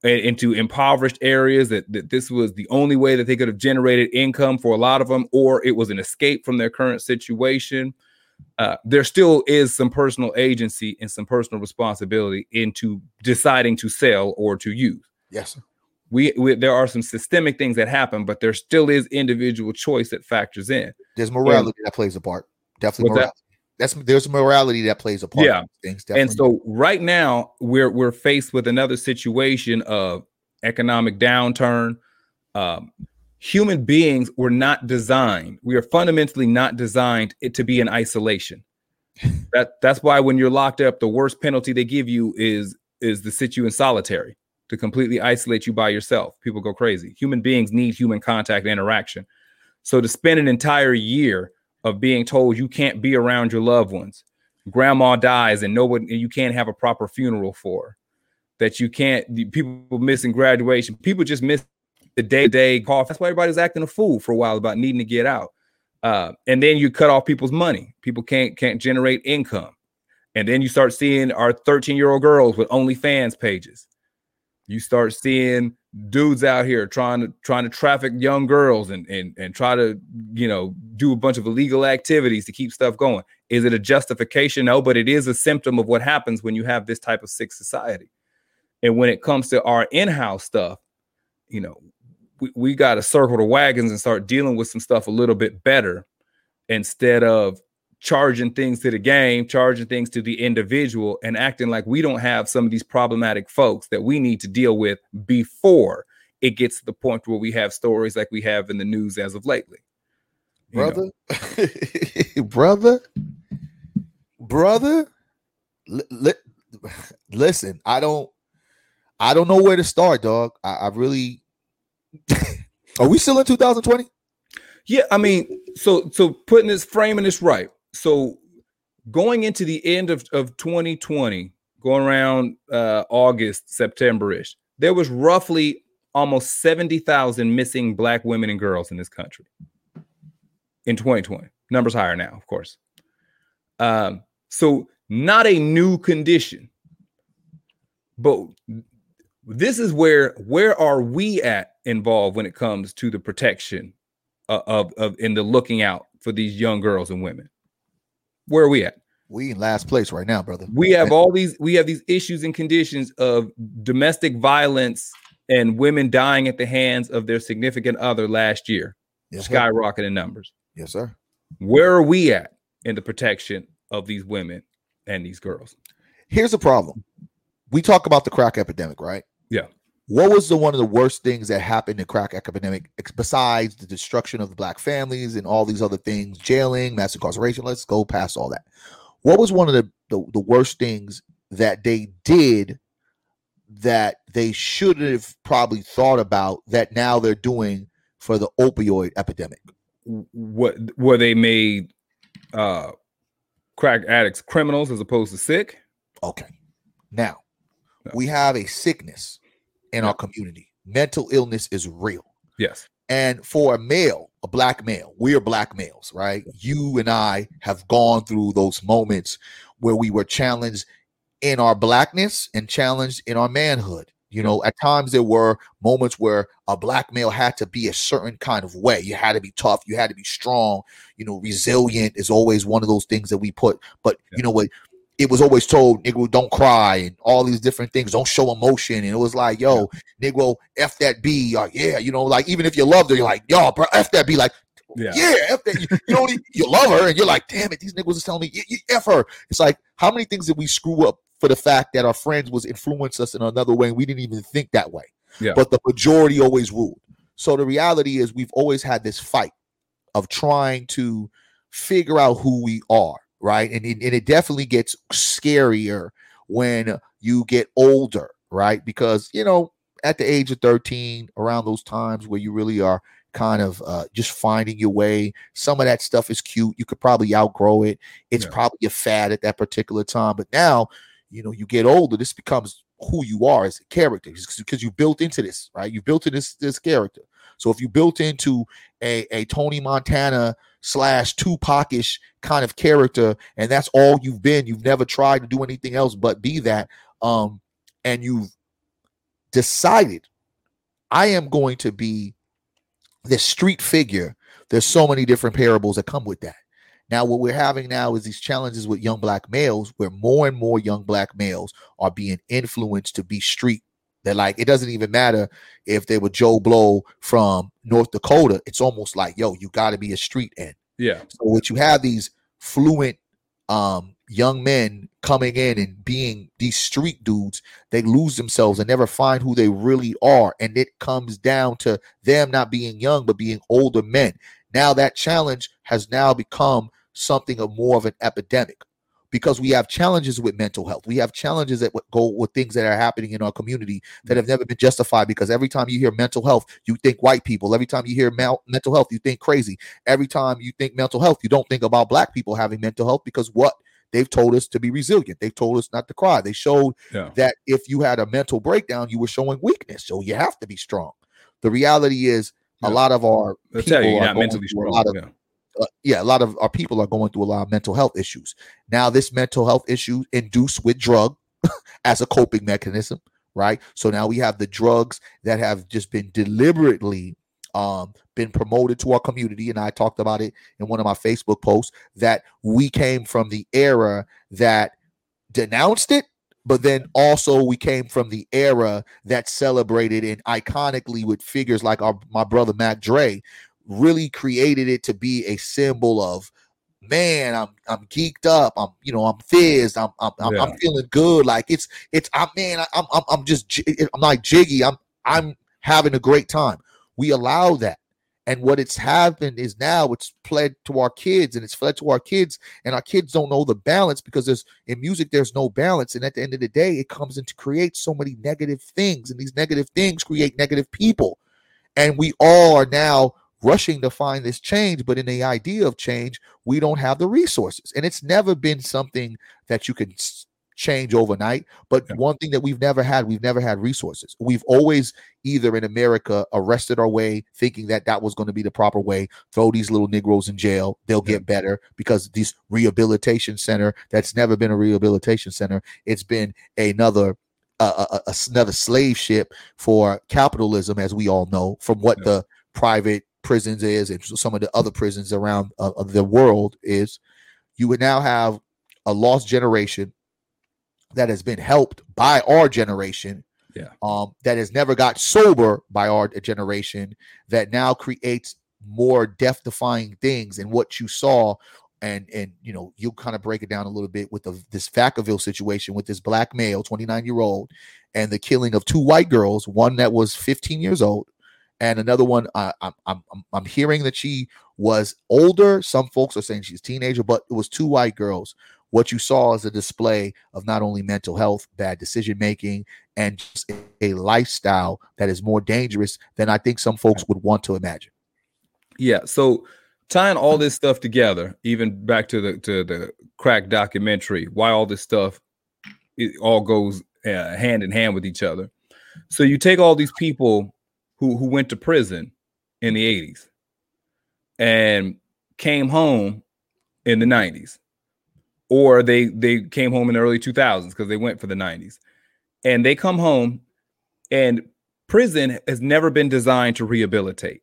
and into impoverished areas, that, that this was the only way that they could have generated income for a lot of them, or it was an escape from their current situation. Uh, there still is some personal agency and some personal responsibility into deciding to sell or to use yes, sir. we, we there are some systemic things that happen, but there still is individual choice that factors in. there's morality that plays a part. Definitely What's that? morality. That's there's morality that plays a part. Yeah. things. And so right now we're we're faced with another situation of economic downturn. Um, human beings were not designed. We are fundamentally not designed it to be in isolation. that that's why when you're locked up, the worst penalty they give you is is to sit you in solitary to completely isolate you by yourself. People go crazy. Human beings need human contact and interaction. So to spend an entire year of being told you can't be around your loved ones, grandma dies and no one and you can't have a proper funeral for, her, that you can't people missing graduation, people just miss the day-to-day call. That's why everybody's acting a fool for a while about needing to get out. Uh, and then you cut off people's money. People can't can't generate income. And then you start seeing our 13-year-old girls with OnlyFans pages. You start seeing dudes out here trying to trying to traffic young girls and and and try to you know do a bunch of illegal activities to keep stuff going. Is it a justification? No, but it is a symptom of what happens when you have this type of sick society. And when it comes to our in-house stuff, you know, we, we got to circle the wagons and start dealing with some stuff a little bit better instead of charging things to the game, charging things to the individual, and acting like we don't have some of these problematic folks that we need to deal with before it gets to the point where we have stories like we have in the news as of lately. Brother, brother, brother. Li- li- listen, I don't, I don't know where to start, dog. I, I really. Are we still in 2020? Yeah, I mean, so so putting this framing this right. So going into the end of, of 2020, going around uh August, September-ish, there was roughly almost 70,000 missing black women and girls in this country in 2020. Numbers higher now, of course. Um, so not a new condition. But this is where where are we at involved when it comes to the protection of, of, of in the looking out for these young girls and women? Where are we at? We in last place right now, brother. We have all these we have these issues and conditions of domestic violence and women dying at the hands of their significant other last year, yes, skyrocketing numbers. Yes, sir. Where are we at in the protection of these women and these girls? Here's the problem. We talk about the crack epidemic, right? Yeah. What was the one of the worst things that happened in crack epidemic besides the destruction of the black families and all these other things, jailing, mass incarceration? Let's go past all that. What was one of the, the, the worst things that they did that they should have probably thought about that now they're doing for the opioid epidemic? What were they made uh crack addicts criminals as opposed to sick? Okay. Now, we have a sickness in our community. Mental illness is real. Yes. And for a male, a black male, we are black males, right? You and I have gone through those moments where we were challenged in our blackness and challenged in our manhood. You know, at times there were moments where a black male had to be a certain kind of way. You had to be tough, you had to be strong, you know, resilient is always one of those things that we put. But yeah. you know what? It was always told, Negro, don't cry and all these different things, don't show emotion. And it was like, yo, yeah. Negro, F that B, or yeah, you know, like even if you loved her, you're like, yo, bro, F that B, like, yeah, yeah F that. You, you know, you love her, and you're like, damn it, these niggas is telling me, you F her. It's like, how many things did we screw up for the fact that our friends was influence us in another way and we didn't even think that way? Yeah. But the majority always ruled. So the reality is we've always had this fight of trying to figure out who we are right? And, and it definitely gets scarier when you get older, right? Because, you know, at the age of 13, around those times where you really are kind of uh, just finding your way, some of that stuff is cute. You could probably outgrow it. It's yeah. probably a fad at that particular time. But now, you know, you get older, this becomes who you are as a character because you built into this, right? You built into this this character. So if you built into a, a Tony Montana slash Tupac-ish kind of character, and that's all you've been. You've never tried to do anything else but be that. Um, and you've decided, I am going to be this street figure. There's so many different parables that come with that. Now, what we're having now is these challenges with young black males, where more and more young black males are being influenced to be street they're like, it doesn't even matter if they were Joe Blow from North Dakota. It's almost like, yo, you got to be a street end. Yeah. So what you have these fluent um young men coming in and being these street dudes, they lose themselves and never find who they really are. And it comes down to them not being young, but being older men. Now that challenge has now become something of more of an epidemic because we have challenges with mental health. We have challenges that go with things that are happening in our community that have never been justified. Because every time you hear mental health, you think white people. Every time you hear mal- mental health, you think crazy. Every time you think mental health, you don't think about black people having mental health because what? They've told us to be resilient. They've told us not to cry. They showed yeah. that if you had a mental breakdown, you were showing weakness. So you have to be strong. The reality is, yeah. a lot of our people you, are not mentally strong. Of, yeah uh, yeah, a lot of our people are going through a lot of mental health issues. Now, this mental health issue induced with drug as a coping mechanism, right? So now we have the drugs that have just been deliberately um, been promoted to our community, and I talked about it in one of my Facebook posts that we came from the era that denounced it but then also we came from the era that celebrated and iconically with figures like our my brother Mac Dre, really created it to be a symbol of man i'm i'm geeked up. I'm you know i'm fizzed. I'm i'm, I'm, yeah. I'm feeling good. Like it's it's i'm man i'm i'm, I'm just i'm like jiggy. I'm i'm having a great time. We allow that. And what it's happened is now it's fled to our kids and it's fled to our kids and our kids don't know the balance because there's in music there's no balance. And at the end of the day it comes in to create so many negative things and these negative things create negative people. And we all are now rushing to find this change, but in the idea of change, we don't have the resources. And it's never been something that you can change overnight. But yeah. one thing that we've never had, we've never had resources. We've always either in America arrested our way, thinking that that was going to be the proper way. Throw these little Negroes in jail; they'll yeah. get better because this rehabilitation center that's never been a rehabilitation center. It's been another. Uh, a, a, another slave ship for capitalism, as we all know, from what yeah. the private prisons is and some of the other prisons around uh, of the world is you would now have a lost generation that has been helped by our generation Yeah. Um, that has never got sober by our generation that now creates more death defying things and what you saw and and you know you kind of break it down a little bit with the, this Vacaville situation with this black male 29 year old and the killing of two white girls one that was 15 years old and another one uh, I'm, I'm I'm hearing that she was older. Some folks are saying she's a teenager but it was two white girls. What you saw is a display of not only mental health bad decision making and just a, lifestyle that is more dangerous than I think some folks would want to imagine. Yeah so tying all this stuff together, even back to the to the crack documentary, why all this stuff it all goes uh, hand in hand with each other. So you take all these people who who went to prison in the 80s and came home in the 90s or they they came home in the early 2000s because they went for the 90s and they come home and prison has never been designed to rehabilitate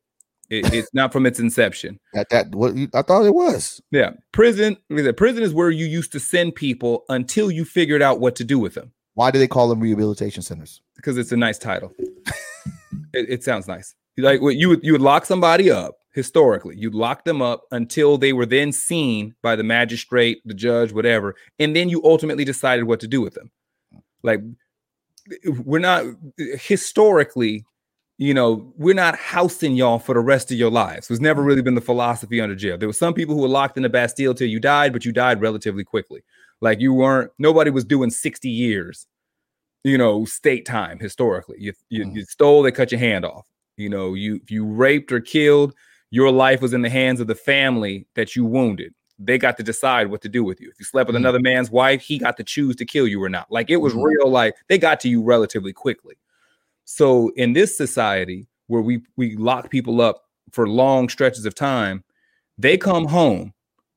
it, it's not from its inception. That that what you, I thought it was. Yeah, prison. Prison is where you used to send people until you figured out what to do with them. Why do they call them rehabilitation centers? Because it's a nice title. it, it, sounds nice. Like you would you would lock somebody up historically. You'd lock them up until they were then seen by the magistrate, the judge, whatever, and then you ultimately decided what to do with them. Like we're not historically you know, we're not housing y'all for the rest of your lives. It was never really been the philosophy under jail. There were some people who were locked in the Bastille till you died, but you died relatively quickly. Like you weren't, nobody was doing 60 years, you know, state time historically. You, you, mm. you stole, they cut your hand off. You know, you you raped or killed, your life was in the hands of the family that you wounded. They got to decide what to do with you. If you slept with mm. another man's wife, he got to choose to kill you or not. Like it was mm. real, like they got to you relatively quickly. So in this society where we we lock people up for long stretches of time, they come home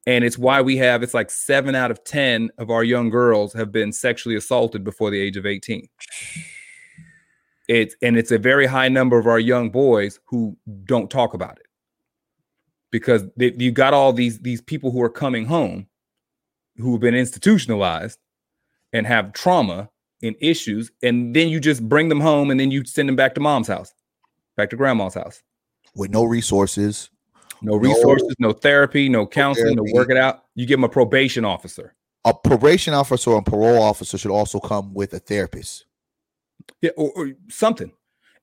and it's why we have it's like 7 out of 10 of our young girls have been sexually assaulted before the age of 18. It's and it's a very high number of our young boys who don't talk about it. Because they, you got all these these people who are coming home who have been institutionalized and have trauma and issues, and then you just bring them home and then you send them back to mom's house, back to grandma's house. With no resources. No resources, no, no therapy, no counseling, no work it out. You give them a probation officer. A probation officer or a parole officer should also come with a therapist. Yeah, or, or something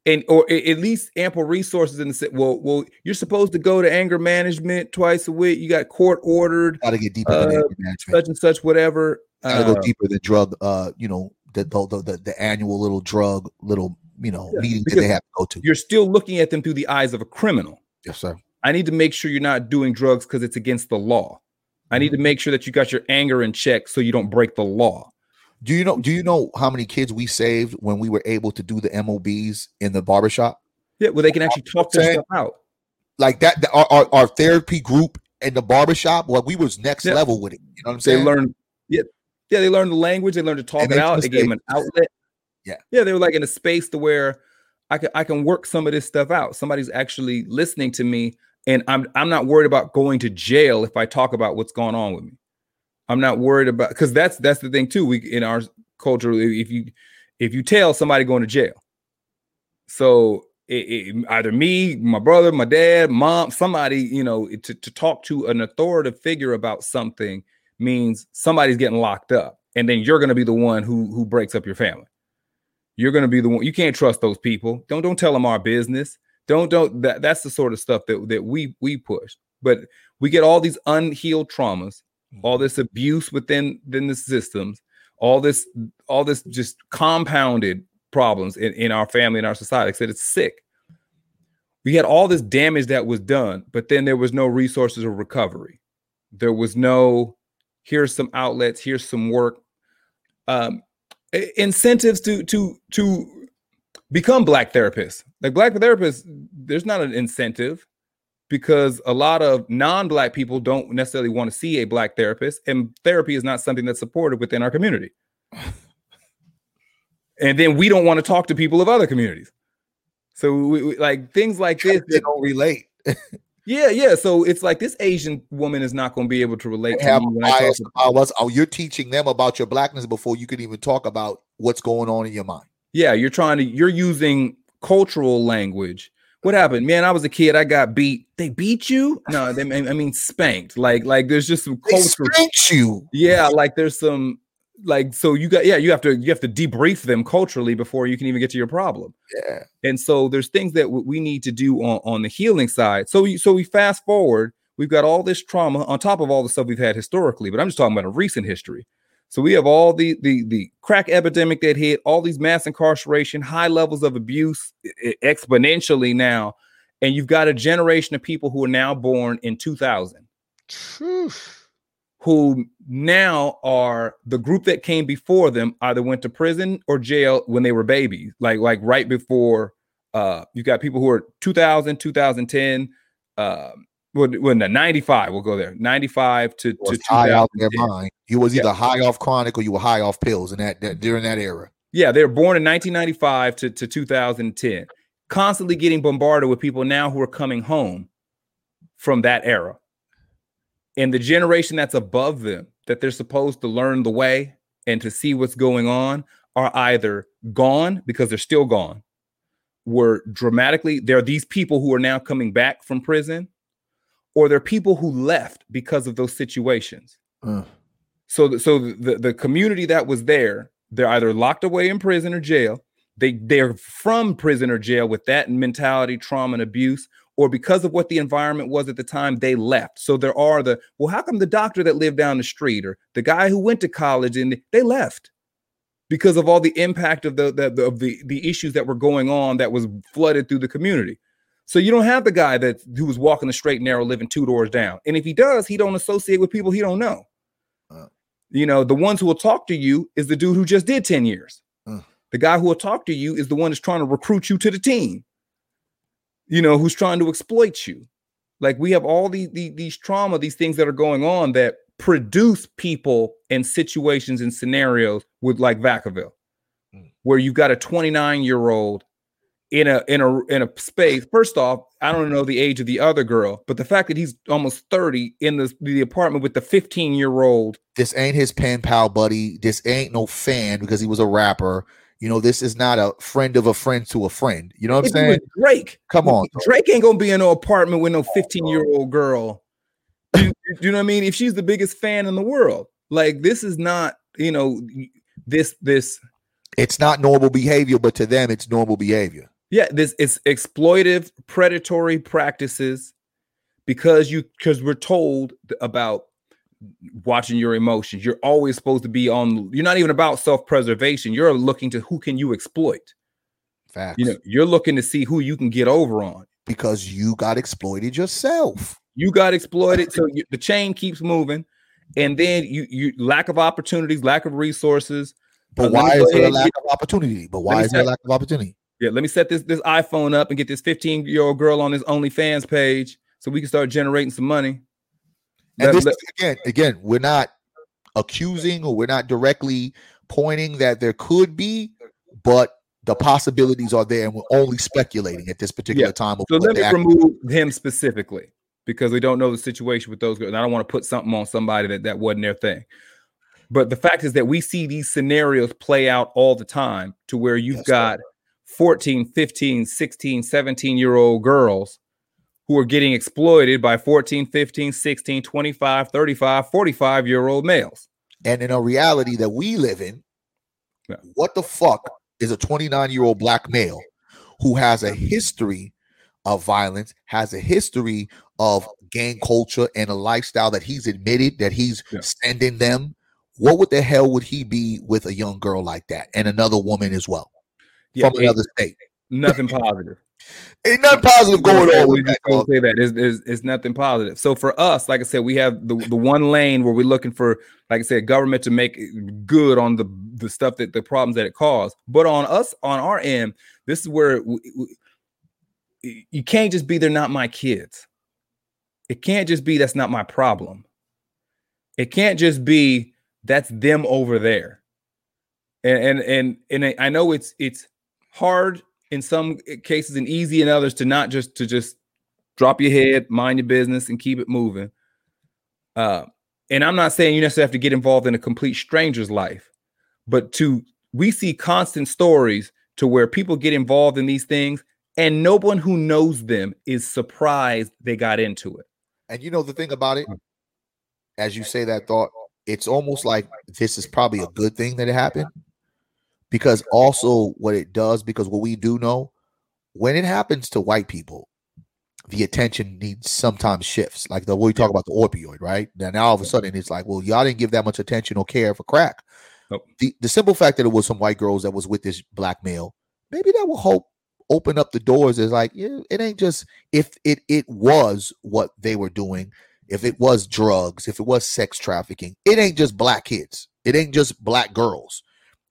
and or at least ample resources in the well well you're supposed to go to anger management twice a week you got court ordered got to get deeper uh, than anger management such and such whatever gotta uh, go deeper than drug uh you know the the, the, the annual little drug little you know yeah, meeting that they have to go to. You're still looking at them through the eyes of a criminal. Yes, sir. I need to make sure you're not doing drugs because it's against the law. I need to mm-hmm. make sure that you got your anger in check so you don't break the law. Do you know? Do you know how many kids we saved when we were able to do the MOBs in the barbershop? Yeah, well, they can actually talk their stuff out. Like that, our, our, our, therapy group in the barbershop, well, we was next yeah. level with it. You know what I'm saying? They learned, yeah, yeah, they learned the language. They learned to talk it out. They gave them an outlet. Yeah, yeah, they were like in a space to where I can I can work some of this stuff out. Somebody's actually listening to me, and I'm I'm not worried about going to jail if I talk about what's going on with me. I'm not worried about because that's that's the thing too. We in our culture, if you if you tell somebody going to jail, so it, it, either me, my brother, my dad, mom, somebody, you know, to, to talk to an authoritative figure about something means somebody's getting locked up. And then you're going to be the one who who breaks up your family. You're going to be the one you can't trust those people. Don't don't tell them our business don't don't that, that's the sort of stuff that that we we push. But we get all these unhealed traumas all mm-hmm. this abuse within within the systems all this all this just compounded problems in, in our family and our society. I said it's sick. We had all this damage that was done but then there was no resources of recovery. There was no here's some outlets here's some work. Um, incentives to to to become black therapists like black therapists there's not an incentive because a lot of non-black people don't necessarily want to see a black therapist and therapy is not something that's supported within our community and then we don't want to talk to people of other communities so we, we, like things like this they don't relate Yeah, yeah. So it's like this Asian woman is not going to be able to relate. to have bias about us. Oh, you're teaching them about your blackness before you can even talk about what's going on in your mind. Yeah, you're trying to you're using cultural language. What happened? Man, I was a kid. I got beat. They beat you? No, they I mean spanked. Like like there's just some They cultural. spanked you. Yeah, like there's some like so you got yeah you have to you have to debrief them culturally before you can even get to your problem. Yeah. And so there's things that w- we need to do on, on the healing side. So we, so we fast forward, we've got all this trauma on top of all the stuff we've had historically, but I'm just talking about a recent history. So we have all the the the crack epidemic that hit, all these mass incarceration, high levels of abuse exponentially now, and you've got a generation of people who are now born in 2000 who now are the group that came before them either went to prison or jail when they were babies like like right before uh you got people who are 2000 2010 um when, the 95 we'll go there 95 to, to high off their mind. You was Yeah. either high off chronic or you were high off pills in that, that during that era. yeah they were born in 1995 to, to 2010 constantly getting bombarded with people now who are coming home from that era and the generation that's above them that they're supposed to learn the way and to see what's going on are either gone because they're still gone were dramatically there are these people who are now coming back from prison or they're people who left because of those situations. Uh, so th- so the, the community that was there they're either locked away in prison or jail. They they're from prison or jail with that mentality trauma and abuse or because of what the environment was at the time they left. So there are the well how come the doctor that lived down the street or the guy who went to college and they left? Because of all the impact of the, the, the of the the issues that were going on that was flooded through the community so you don't have the guy that who was walking the straight and narrow living two doors down and if he does he don't associate with people he don't know Uh. you know the ones who will talk to you is the dude who just did 10 years Uh. the guy who will talk to you is the one that's trying to recruit you to the team you know who's trying to exploit you like we have all these these, these trauma these things that are going on that produce people and situations and scenarios with like Vacaville, Mm. where you've got a 29 year old in a in a in a space. First off, I don't know the age of the other girl, but the fact that he's almost 30 in the, the apartment with the 15 year old. this ain't his pen pal buddy. This ain't no fan because he was a rapper. You know, this is not a friend of a friend to a friend. You know what I'm If it was saying? Drake. Come on. Drake ain't gonna be in no apartment with no 15 year old girl. You, you know what I mean? If she's the biggest fan in the world, like this is not, you know, this this It's not normal behavior, but to them, it's normal behavior. Yeah, this it's exploitive, predatory practices because you because we're told about watching your emotions. You're always supposed to be on. You're not even about self preservation. You're looking to who can you exploit. Facts. You know, you're looking to see who you can get over on. because you got exploited yourself. you got exploited so you, the chain keeps moving and then you you lack of opportunities lack of resources But Uh, why is there a lack of opportunity? But why is there a lack of opportunity? Yeah let me set this this iphone up and get this 15 year old girl on this onlyfans page so we can start generating some money And Let- this let- again, again, we're not accusing or we're not directly pointing that there could be, but the possibilities are there, and we're only speculating at this particular Yeah. time. Of so let me remove him specifically because we don't know the situation with those girls and i don't want to put something on somebody that that wasn't their thing but the fact is that we see these scenarios play out all the time to where you've Yes, got 14 15 16 17 year old girls who are getting exploited by 14 15 16 25 35 45 year old males and in a reality that we live in, Yeah. what the fuck is a 29 year old black male who has a history of violence, has a history of gang culture and a lifestyle that he's admitted that he's Yeah. sending them? What would the hell would he be with a young girl like that and another woman as well yeah from another state? nothing positive Ain't nothing positive going on with We just gonna say that it's, nothing positive. So for us, like I said, we have the, the one lane where we're looking for, like I said, government to make good on the the stuff that the problems that it caused. But on us, on our end, this is where we, we- you can't just be they're not my kids. It can't just be that's not my problem. It can't just be that's them over there. And and and and I know it's it's hard in some cases and easy in others to not just to just drop your head, mind your business, and keep it moving. Uh, and I'm not saying you necessarily have to get involved in a complete stranger's life, but to we see constant stories to where people get involved in these things and no one who knows them is surprised they got into it. And you know the thing about it, as you say that thought, it's almost like this is probably a good thing that it happened. Because also what it does, because what we do know, when it happens to white people, the attention needs sometimes shifts. Like the way we talk about the opioid, right? Now, now all of a sudden it's like, well, y'all didn't give that much attention or care for crack. Nope. The the simple fact that it was some white girls that was with this black male, maybe that will hope open up the doors. Is like, yeah, it ain't just if it it was what they were doing, if it was drugs, if it was sex trafficking, it ain't just black kids. It ain't just black girls.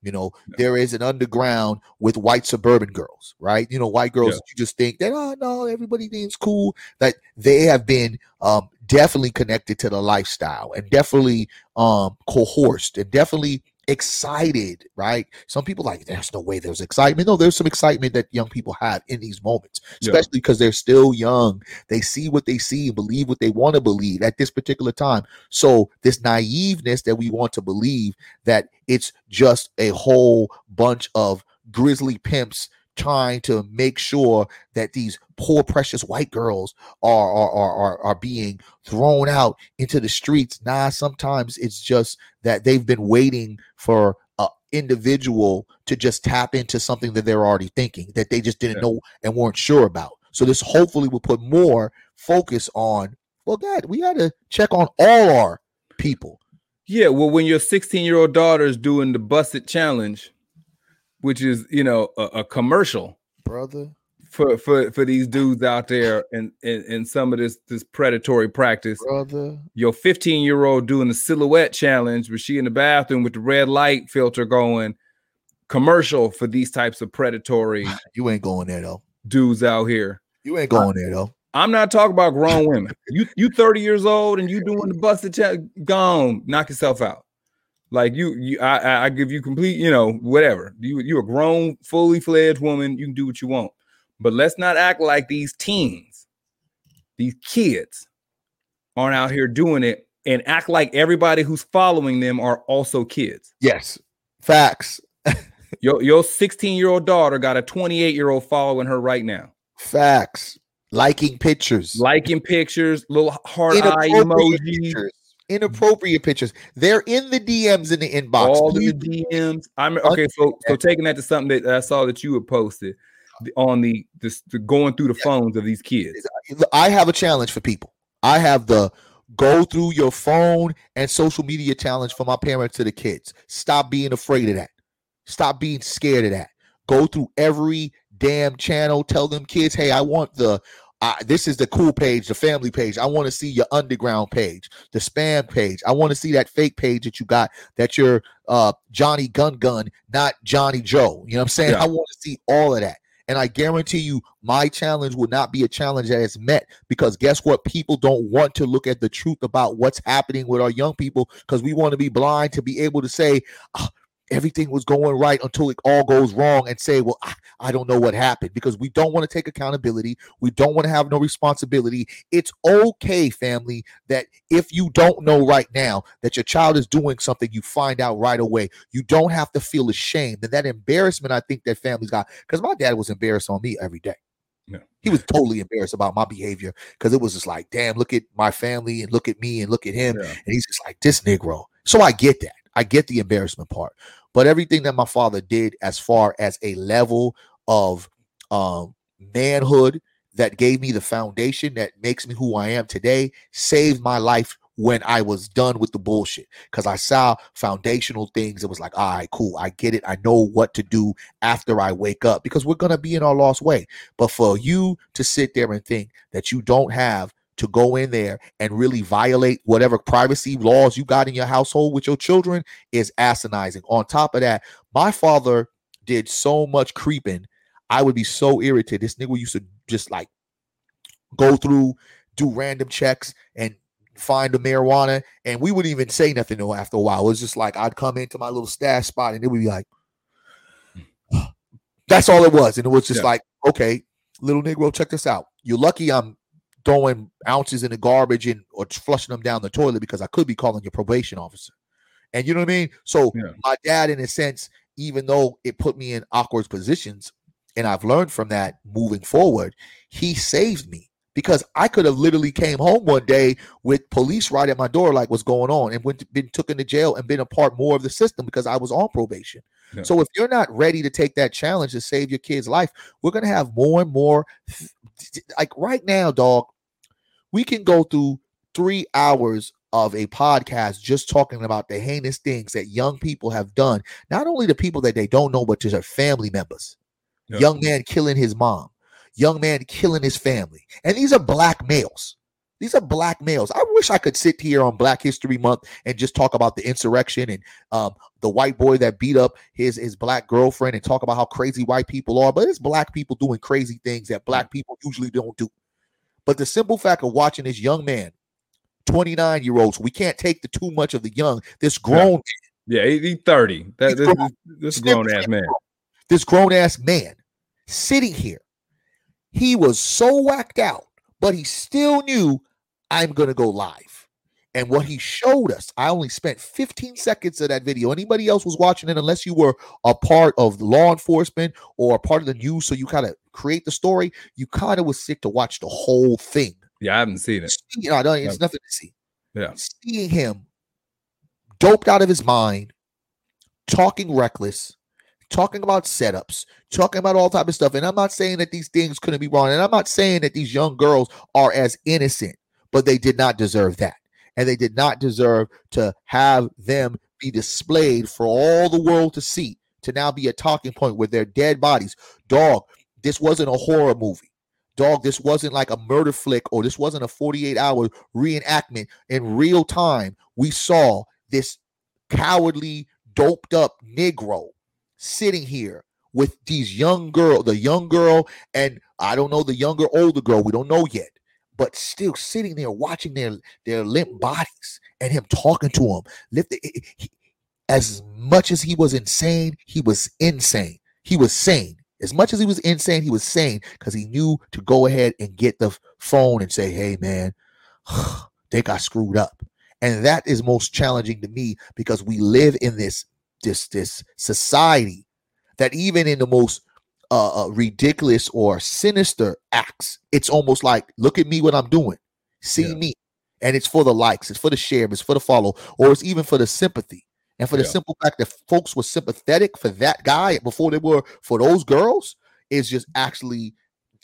You know, No. there is an underground with white suburban girls, right? You know, white girls Yeah. that you just think that oh no, everybody thinks cool. That they have been um definitely connected to the lifestyle and definitely um coerced and definitely excited, right? Some people like there's no way there's excitement. No, there's some excitement that young people have in these moments, especially because they're still young. They see what they see and believe what they want to believe at this particular time. So this naiveness that we want to believe that it's just a whole bunch of grizzly pimps trying to make sure that these poor precious white girls are are are are, are being thrown out into the streets. Nah sometimes it's just that they've been waiting for a individual to just tap into something that they're already thinking that they just didn't Yeah. know and weren't sure about. So this hopefully will put more focus on well god we got to check on all our people. Yeah, well, when your 16 year old daughter is doing the Buss It challenge, which is you know a, a commercial brother for for for these dudes out there and in, in some of this this predatory practice. brother Your 15 year old doing the silhouette challenge, where she in the bathroom with the red light filter going. Commercial for these types of predatory you ain't going there though dudes out here. you ain't going there though I'm not talking about grown women. You you 30 years old and you doing the busted check, gone, knock yourself out. Like you, you I, I give you complete, you know, whatever. You you're a grown, fully fledged woman. You can do what you want, but let's not act like these teens, these kids, aren't out here doing it and act like everybody who's following them are also kids. yes facts Your your 16 year old daughter got a 28 year old following her right now, facts liking pictures liking pictures, little heart eye emojis. Inappropriate pictures. They're in the DMs in the inbox. all Please- the DMs. I'm okay. So so taking that to something that I saw that you had posted on the the going through the phones of these kids. I have a challenge for people. I have the go through your phone and social media challenge for my parents to the kids. Stop being afraid of that. Stop being scared of that. Go through every damn channel. Tell them kids, hey, I want the uh, this is the cool page, the family page. I want to see your underground page, the spam page. I want to see that fake page that you got that you're uh Johnny Gun Gun, not Johnny Joe. You know what I'm saying? Yeah. I want to see all of that. And I guarantee you, my challenge will not be a challenge that is met because guess what? People don't want to look at the truth about what's happening with our young people because we want to be blind to be able to say "Ah, everything was going right until it all goes wrong and say, well, I, I don't know what happened because we don't want to take accountability. We don't want to have no responsibility. It's okay, family, that if you don't know right now that your child is doing something, you find out right away. You don't have to feel ashamed. And that embarrassment, I think that families got because my dad was embarrassed on me every day. Yeah. He was totally embarrassed about my behavior because it was just like, damn, look at my family and look at me and look at him. Yeah. And he's just like, this Negro. So I get that. I get the embarrassment part. But everything that my father did as far as a level of um, manhood that gave me the foundation that makes me who I am today saved my life when I was done with the bullshit. Because I saw foundational things. It was like, all right, cool. I get it. I know what to do after I wake up because we're going to be in our lost way. But for you to sit there and think that you don't have to go in there and really violate whatever privacy laws you got in your household with your children is asinizing. On top of that, my father did so much creeping. I would be so irritated. This nigga used to just like go through, do random checks, and find the marijuana. And we wouldn't even say nothing though after a while. It was just like I'd come into my little stash spot and it would be like, hmm. that's all it was. And it was just Yeah. like, okay, little Negro, check this out. You're lucky I'm throwing ounces in the garbage and or flushing them down the toilet because I could be calling your probation officer. And you know what I mean? So Yeah. my dad, in a sense, even though it put me in awkward positions, and I've learned from that moving forward, he saved me because I could have literally came home one day with police right at my door, like what's going on, and went to, been taken to jail and been a part more of the system because I was on probation. Yeah. So if you're not ready to take that challenge to save your kid's life, we're gonna have more and more. Like right now, dog, we can go through three hours of a podcast just talking about the heinous things that young people have done, not only the people that they don't know, but to their family members. Yep. Young man killing his mom, young man killing his family. And these are black males. These are black males. I wish I could sit here on Black History Month and just talk about the insurrection and um, the white boy that beat up his his black girlfriend and talk about how crazy white people are. But it's black people doing crazy things that black people usually don't do. But the simple fact of watching this young man 29 year olds. We can't take the too much of the young. This grown yeah, yeah he's 30. That, this, grown, this, grown ass man. This grown ass man sitting here. He was so whacked out, but he still knew I'm gonna go live. And what he showed us, I only spent 15 seconds of that video. Anybody else was watching it, unless you were a part of law enforcement or a part of the news, so you kind of create the story, you kind of was sick to watch the whole thing. Yeah, I haven't seen it. You know, it's nothing to see. Yeah. Seeing him doped out of his mind, talking reckless, talking about setups, talking about all type of stuff. And I'm not saying that these things couldn't be wrong. And I'm not saying that these young girls are as innocent, but they did not deserve that. And they did not deserve to have them be displayed for all the world to see, to now be a talking point with their dead bodies. Dog, this wasn't a horror movie dog, this wasn't like a murder flick or this wasn't a 48 hour reenactment. In real time, we saw this cowardly, doped up Negro sitting here with these young girl, the young girl, and I don't know the younger, older girl, we don't know yet, but still sitting there watching their their limp bodies and him talking to them. As much as he was insane, he was insane. He was sane. As much as he was insane, he was sane because he knew to go ahead and get the phone and say, hey, man, they got screwed up. And that is most challenging to me because we live in this this this society that even in the most uh, uh, ridiculous or sinister acts, it's almost like, look at me, what I'm doing. See yeah. me. And it's for the likes, it's for the share, it's for the follow, or it's even for the sympathy. And for the simple fact that folks were sympathetic for that guy before they were for those girls is just actually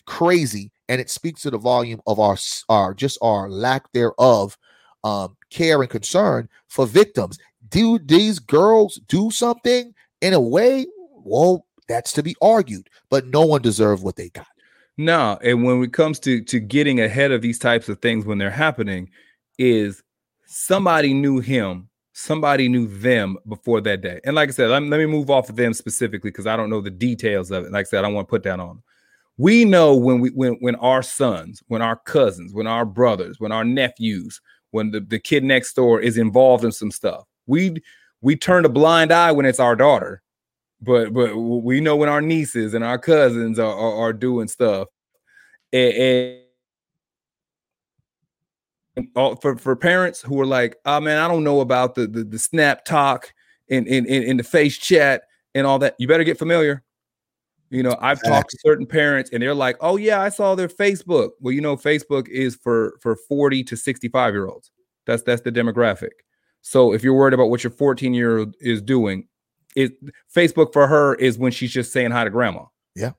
crazy. And it speaks to the volume of our our just our lack thereof um, care and concern for victims. Do these girls do something in a way? Well, that's to be argued, but no one deserved what they got. No, and when it comes to to getting ahead of these types of things when they're happening, is somebody knew him somebody knew them before that day. And like I said, let, me move off of them specifically because I don't know the details of it. Like I said, I don't want to put that on. We know when we when when our sons, when our cousins, when our brothers, when our nephews, when the, the kid next door is involved in some stuff. We we turn a blind eye when it's our daughter, but but we know when our nieces and our cousins are, are, are doing stuff. and, and for for parents who are like, oh man, I don't know about the the, the snap talk and in in in the face chat and all that. You better get familiar. You know, I've talked to certain parents and they're like, "Oh yeah, I saw their Facebook." Well, you know, Facebook is for for 40 to 65 year olds. That's that's the demographic. So if you're worried about what your 14 year old is doing, it Facebook for her is when she's just saying hi to grandma. Yeah.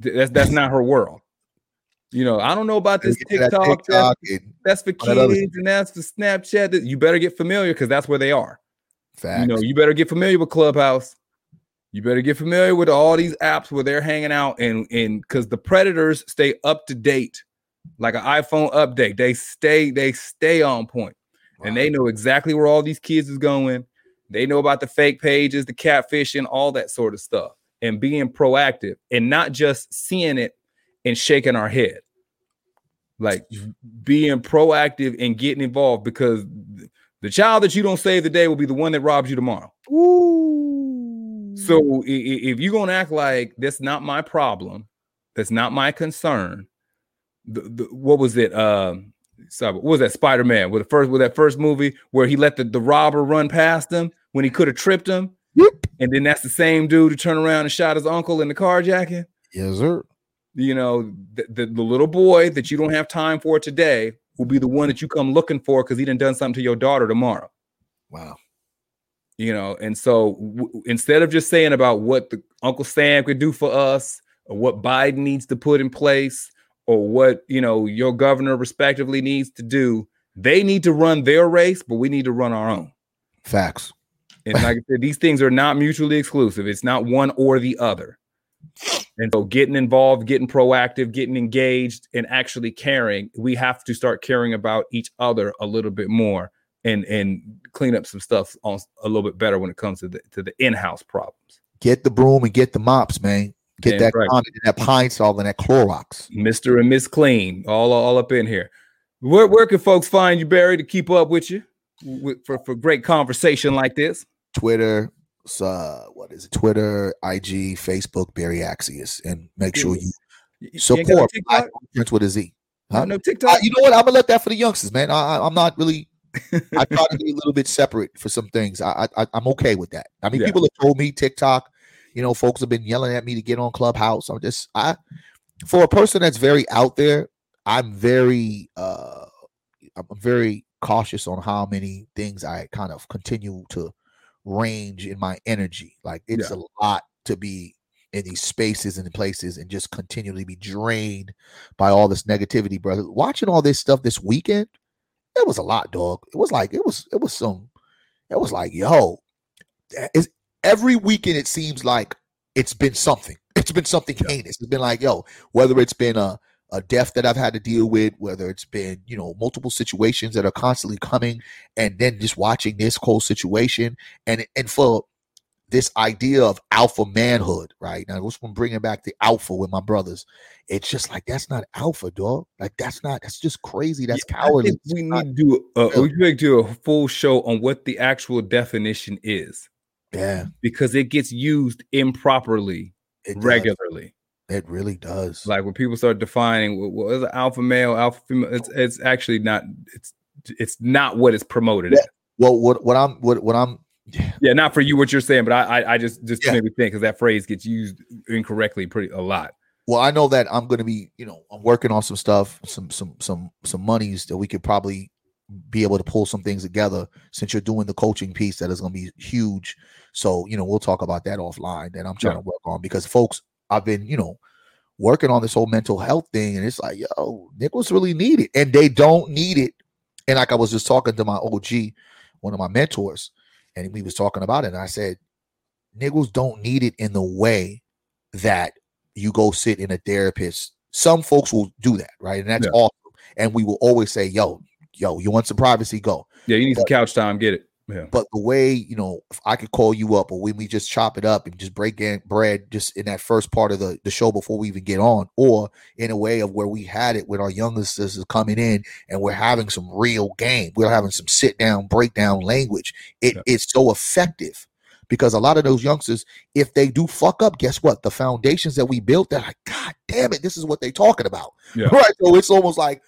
That's that's not her world. You know, I don't know about this TikTok. TikTok that's, that's, for kids and that's for Snapchat. You better get familiar because that's where they are. Facts. You know, you better get familiar with Clubhouse. You better get familiar with all these apps where they're hanging out and and because the predators stay up to date, like an iPhone update. They stay they stay on point, wow. and they know exactly where all these kids is going. They know about the fake pages, the catfishing, all that sort of stuff, and being proactive and not just seeing it and shaking our head. Like being proactive and getting involved because the child that you don't save today will be the one that robs you tomorrow. Ooh. So if you're gonna act like that's not my problem, that's not my concern. The, the, what was it? Um, sorry, what was that Spider Man with the first with that first movie where he let the, the robber run past him when he could have tripped him? Yep. And then that's the same dude who turned around and shot his uncle in the carjacking. Yes, sir. You know, the, the, the little boy that you don't have time for today will be the one that you come looking for because he done done something to your daughter tomorrow. Wow. You know, and so w- instead of just saying about what the Uncle Sam could do for us, or what Biden needs to put in place, or what you know your governor respectively needs to do, they need to run their race, but we need to run our own. Facts. And like I said, these things are not mutually exclusive. It's not one or the other. And so getting involved, getting proactive, getting engaged, and actually caring, we have to start caring about each other a little bit more and and clean up some stuff on a little bit better when it comes to the to the in-house problems. Get the broom and get the mops, man. Get Damn that right. condom and that pine sol and that Clorox. Mr. and Miss Clean, all all up in here. Where where can folks find you, Barry, to keep up with you with, for for great conversation like this? Twitter, uh, what is it? Twitter, IG, Facebook, Barry Axius, and make sure you You- support? Black Conference with a Z. Huh? No TikTok. you know what? I'm gonna let that for the youngsters, man. I, I, I'm not really. I try to be a little bit separate for some things. I, I I'm okay with that. I mean, Yeah. people have told me TikTok. You know, folks have been yelling at me to get on Clubhouse. I'm just I, for a person that's very out there, I'm very uh, I'm very cautious on how many things I kind of continue to range in my energy. Like it's a lot to be in these spaces and places and just continually be drained by all this negativity, brother. Watching all this stuff this weekend, it was a lot, dog. It was like it was it was some it was like, yo, it's every weekend it seems like it's been something. It's been something Yeah. heinous. It's been like, yo, whether it's been a a death that I've had to deal with, whether it's been, you know, multiple situations that are constantly coming, and then just watching this whole situation, and and for this idea of alpha manhood, right? Now, what's from bringing back the alpha with my brothers? It's just like that's not alpha, dog. Like that's not. That's just crazy. That's Yeah, cowardly. we need to do a, we need to do a full show on what the actual definition is yeah, because it gets used improperly it does. regularly. It really does. Like when people start defining what, what is alpha male, alpha female, it's it's actually not it's it's not what it's promoted Yeah. well, what what I'm what what I'm Yeah, not for you what you're saying, but I I, I just just Yeah. made me think because that phrase gets used incorrectly pretty a lot. well, I know that I'm going to be, you know, I'm working on some stuff, some some some some monies that we could probably be able to pull some things together since you're doing the coaching piece that is going to be huge. So, you know, we'll talk about that offline that I'm trying Yeah. to work on because folks, I've been, you know, working on this whole mental health thing and it's like, yo, Nichols really need it and they don't need it. And like I was just talking to my OG, one of my mentors, and we was talking about it and I said, Nichols don't need it in the way that you go sit in a therapist. Some folks will do that, right? And that's Yeah. awesome. And we will always say, yo, yo, you want some privacy? Go. Yeah, you need some couch time, get it. Yeah. But the way, you know, if I could call you up or when we just chop it up and just break in bread just in that first part of the, the show before we even get on, or in a way of where we had it with our youngest sisters coming in and we're having some real game. We're having some sit down, breakdown language. It, Yeah. It's so effective because a lot of those youngsters, if they do fuck up, guess what? The foundations that we built, they're like, God damn it, this is what they're talking about. Yeah. Right. So it's almost like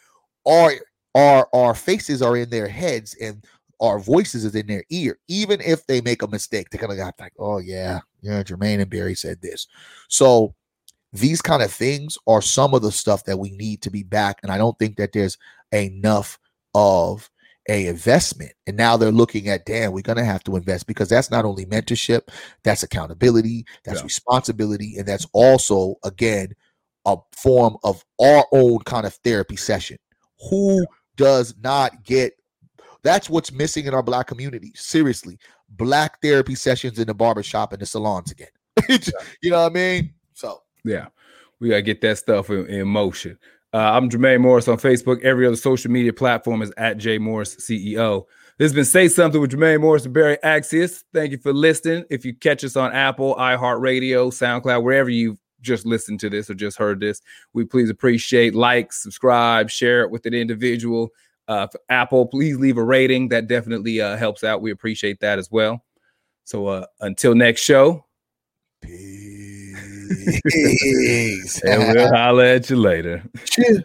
our our our faces are in their heads and our voices is in their ear. Even if they make a mistake, they're gonna got like, oh yeah, yeah, Jermaine and Barry said this. So these kind of things are some of the stuff that we need to be back. And I don't think that there's enough of a investment. And now they're looking at, damn, we're gonna have to invest because that's not only mentorship, that's accountability, that's Yeah. responsibility, and that's also again a form of our own kind of therapy session. Who does not get that's what's missing in our black community. Seriously, black therapy sessions in the barbershop and the salons again. you know what I mean? So Yeah, we gotta get that stuff in, in motion. Uh, I'm Jermaine Morris on Facebook. Every other social media platform is at J Morris CEO. This has been Say Something with Jermaine Morris and Barry Axius. Thank you for listening. If you catch us on Apple, iHeartRadio, SoundCloud, wherever you just listened to this or just heard this, we please appreciate like, subscribe, share it with an individual. Uh, Apple, please leave a rating. That definitely uh, helps out. We appreciate that as well. So uh, until next show, peace. and we'll holler at you later. Cheers.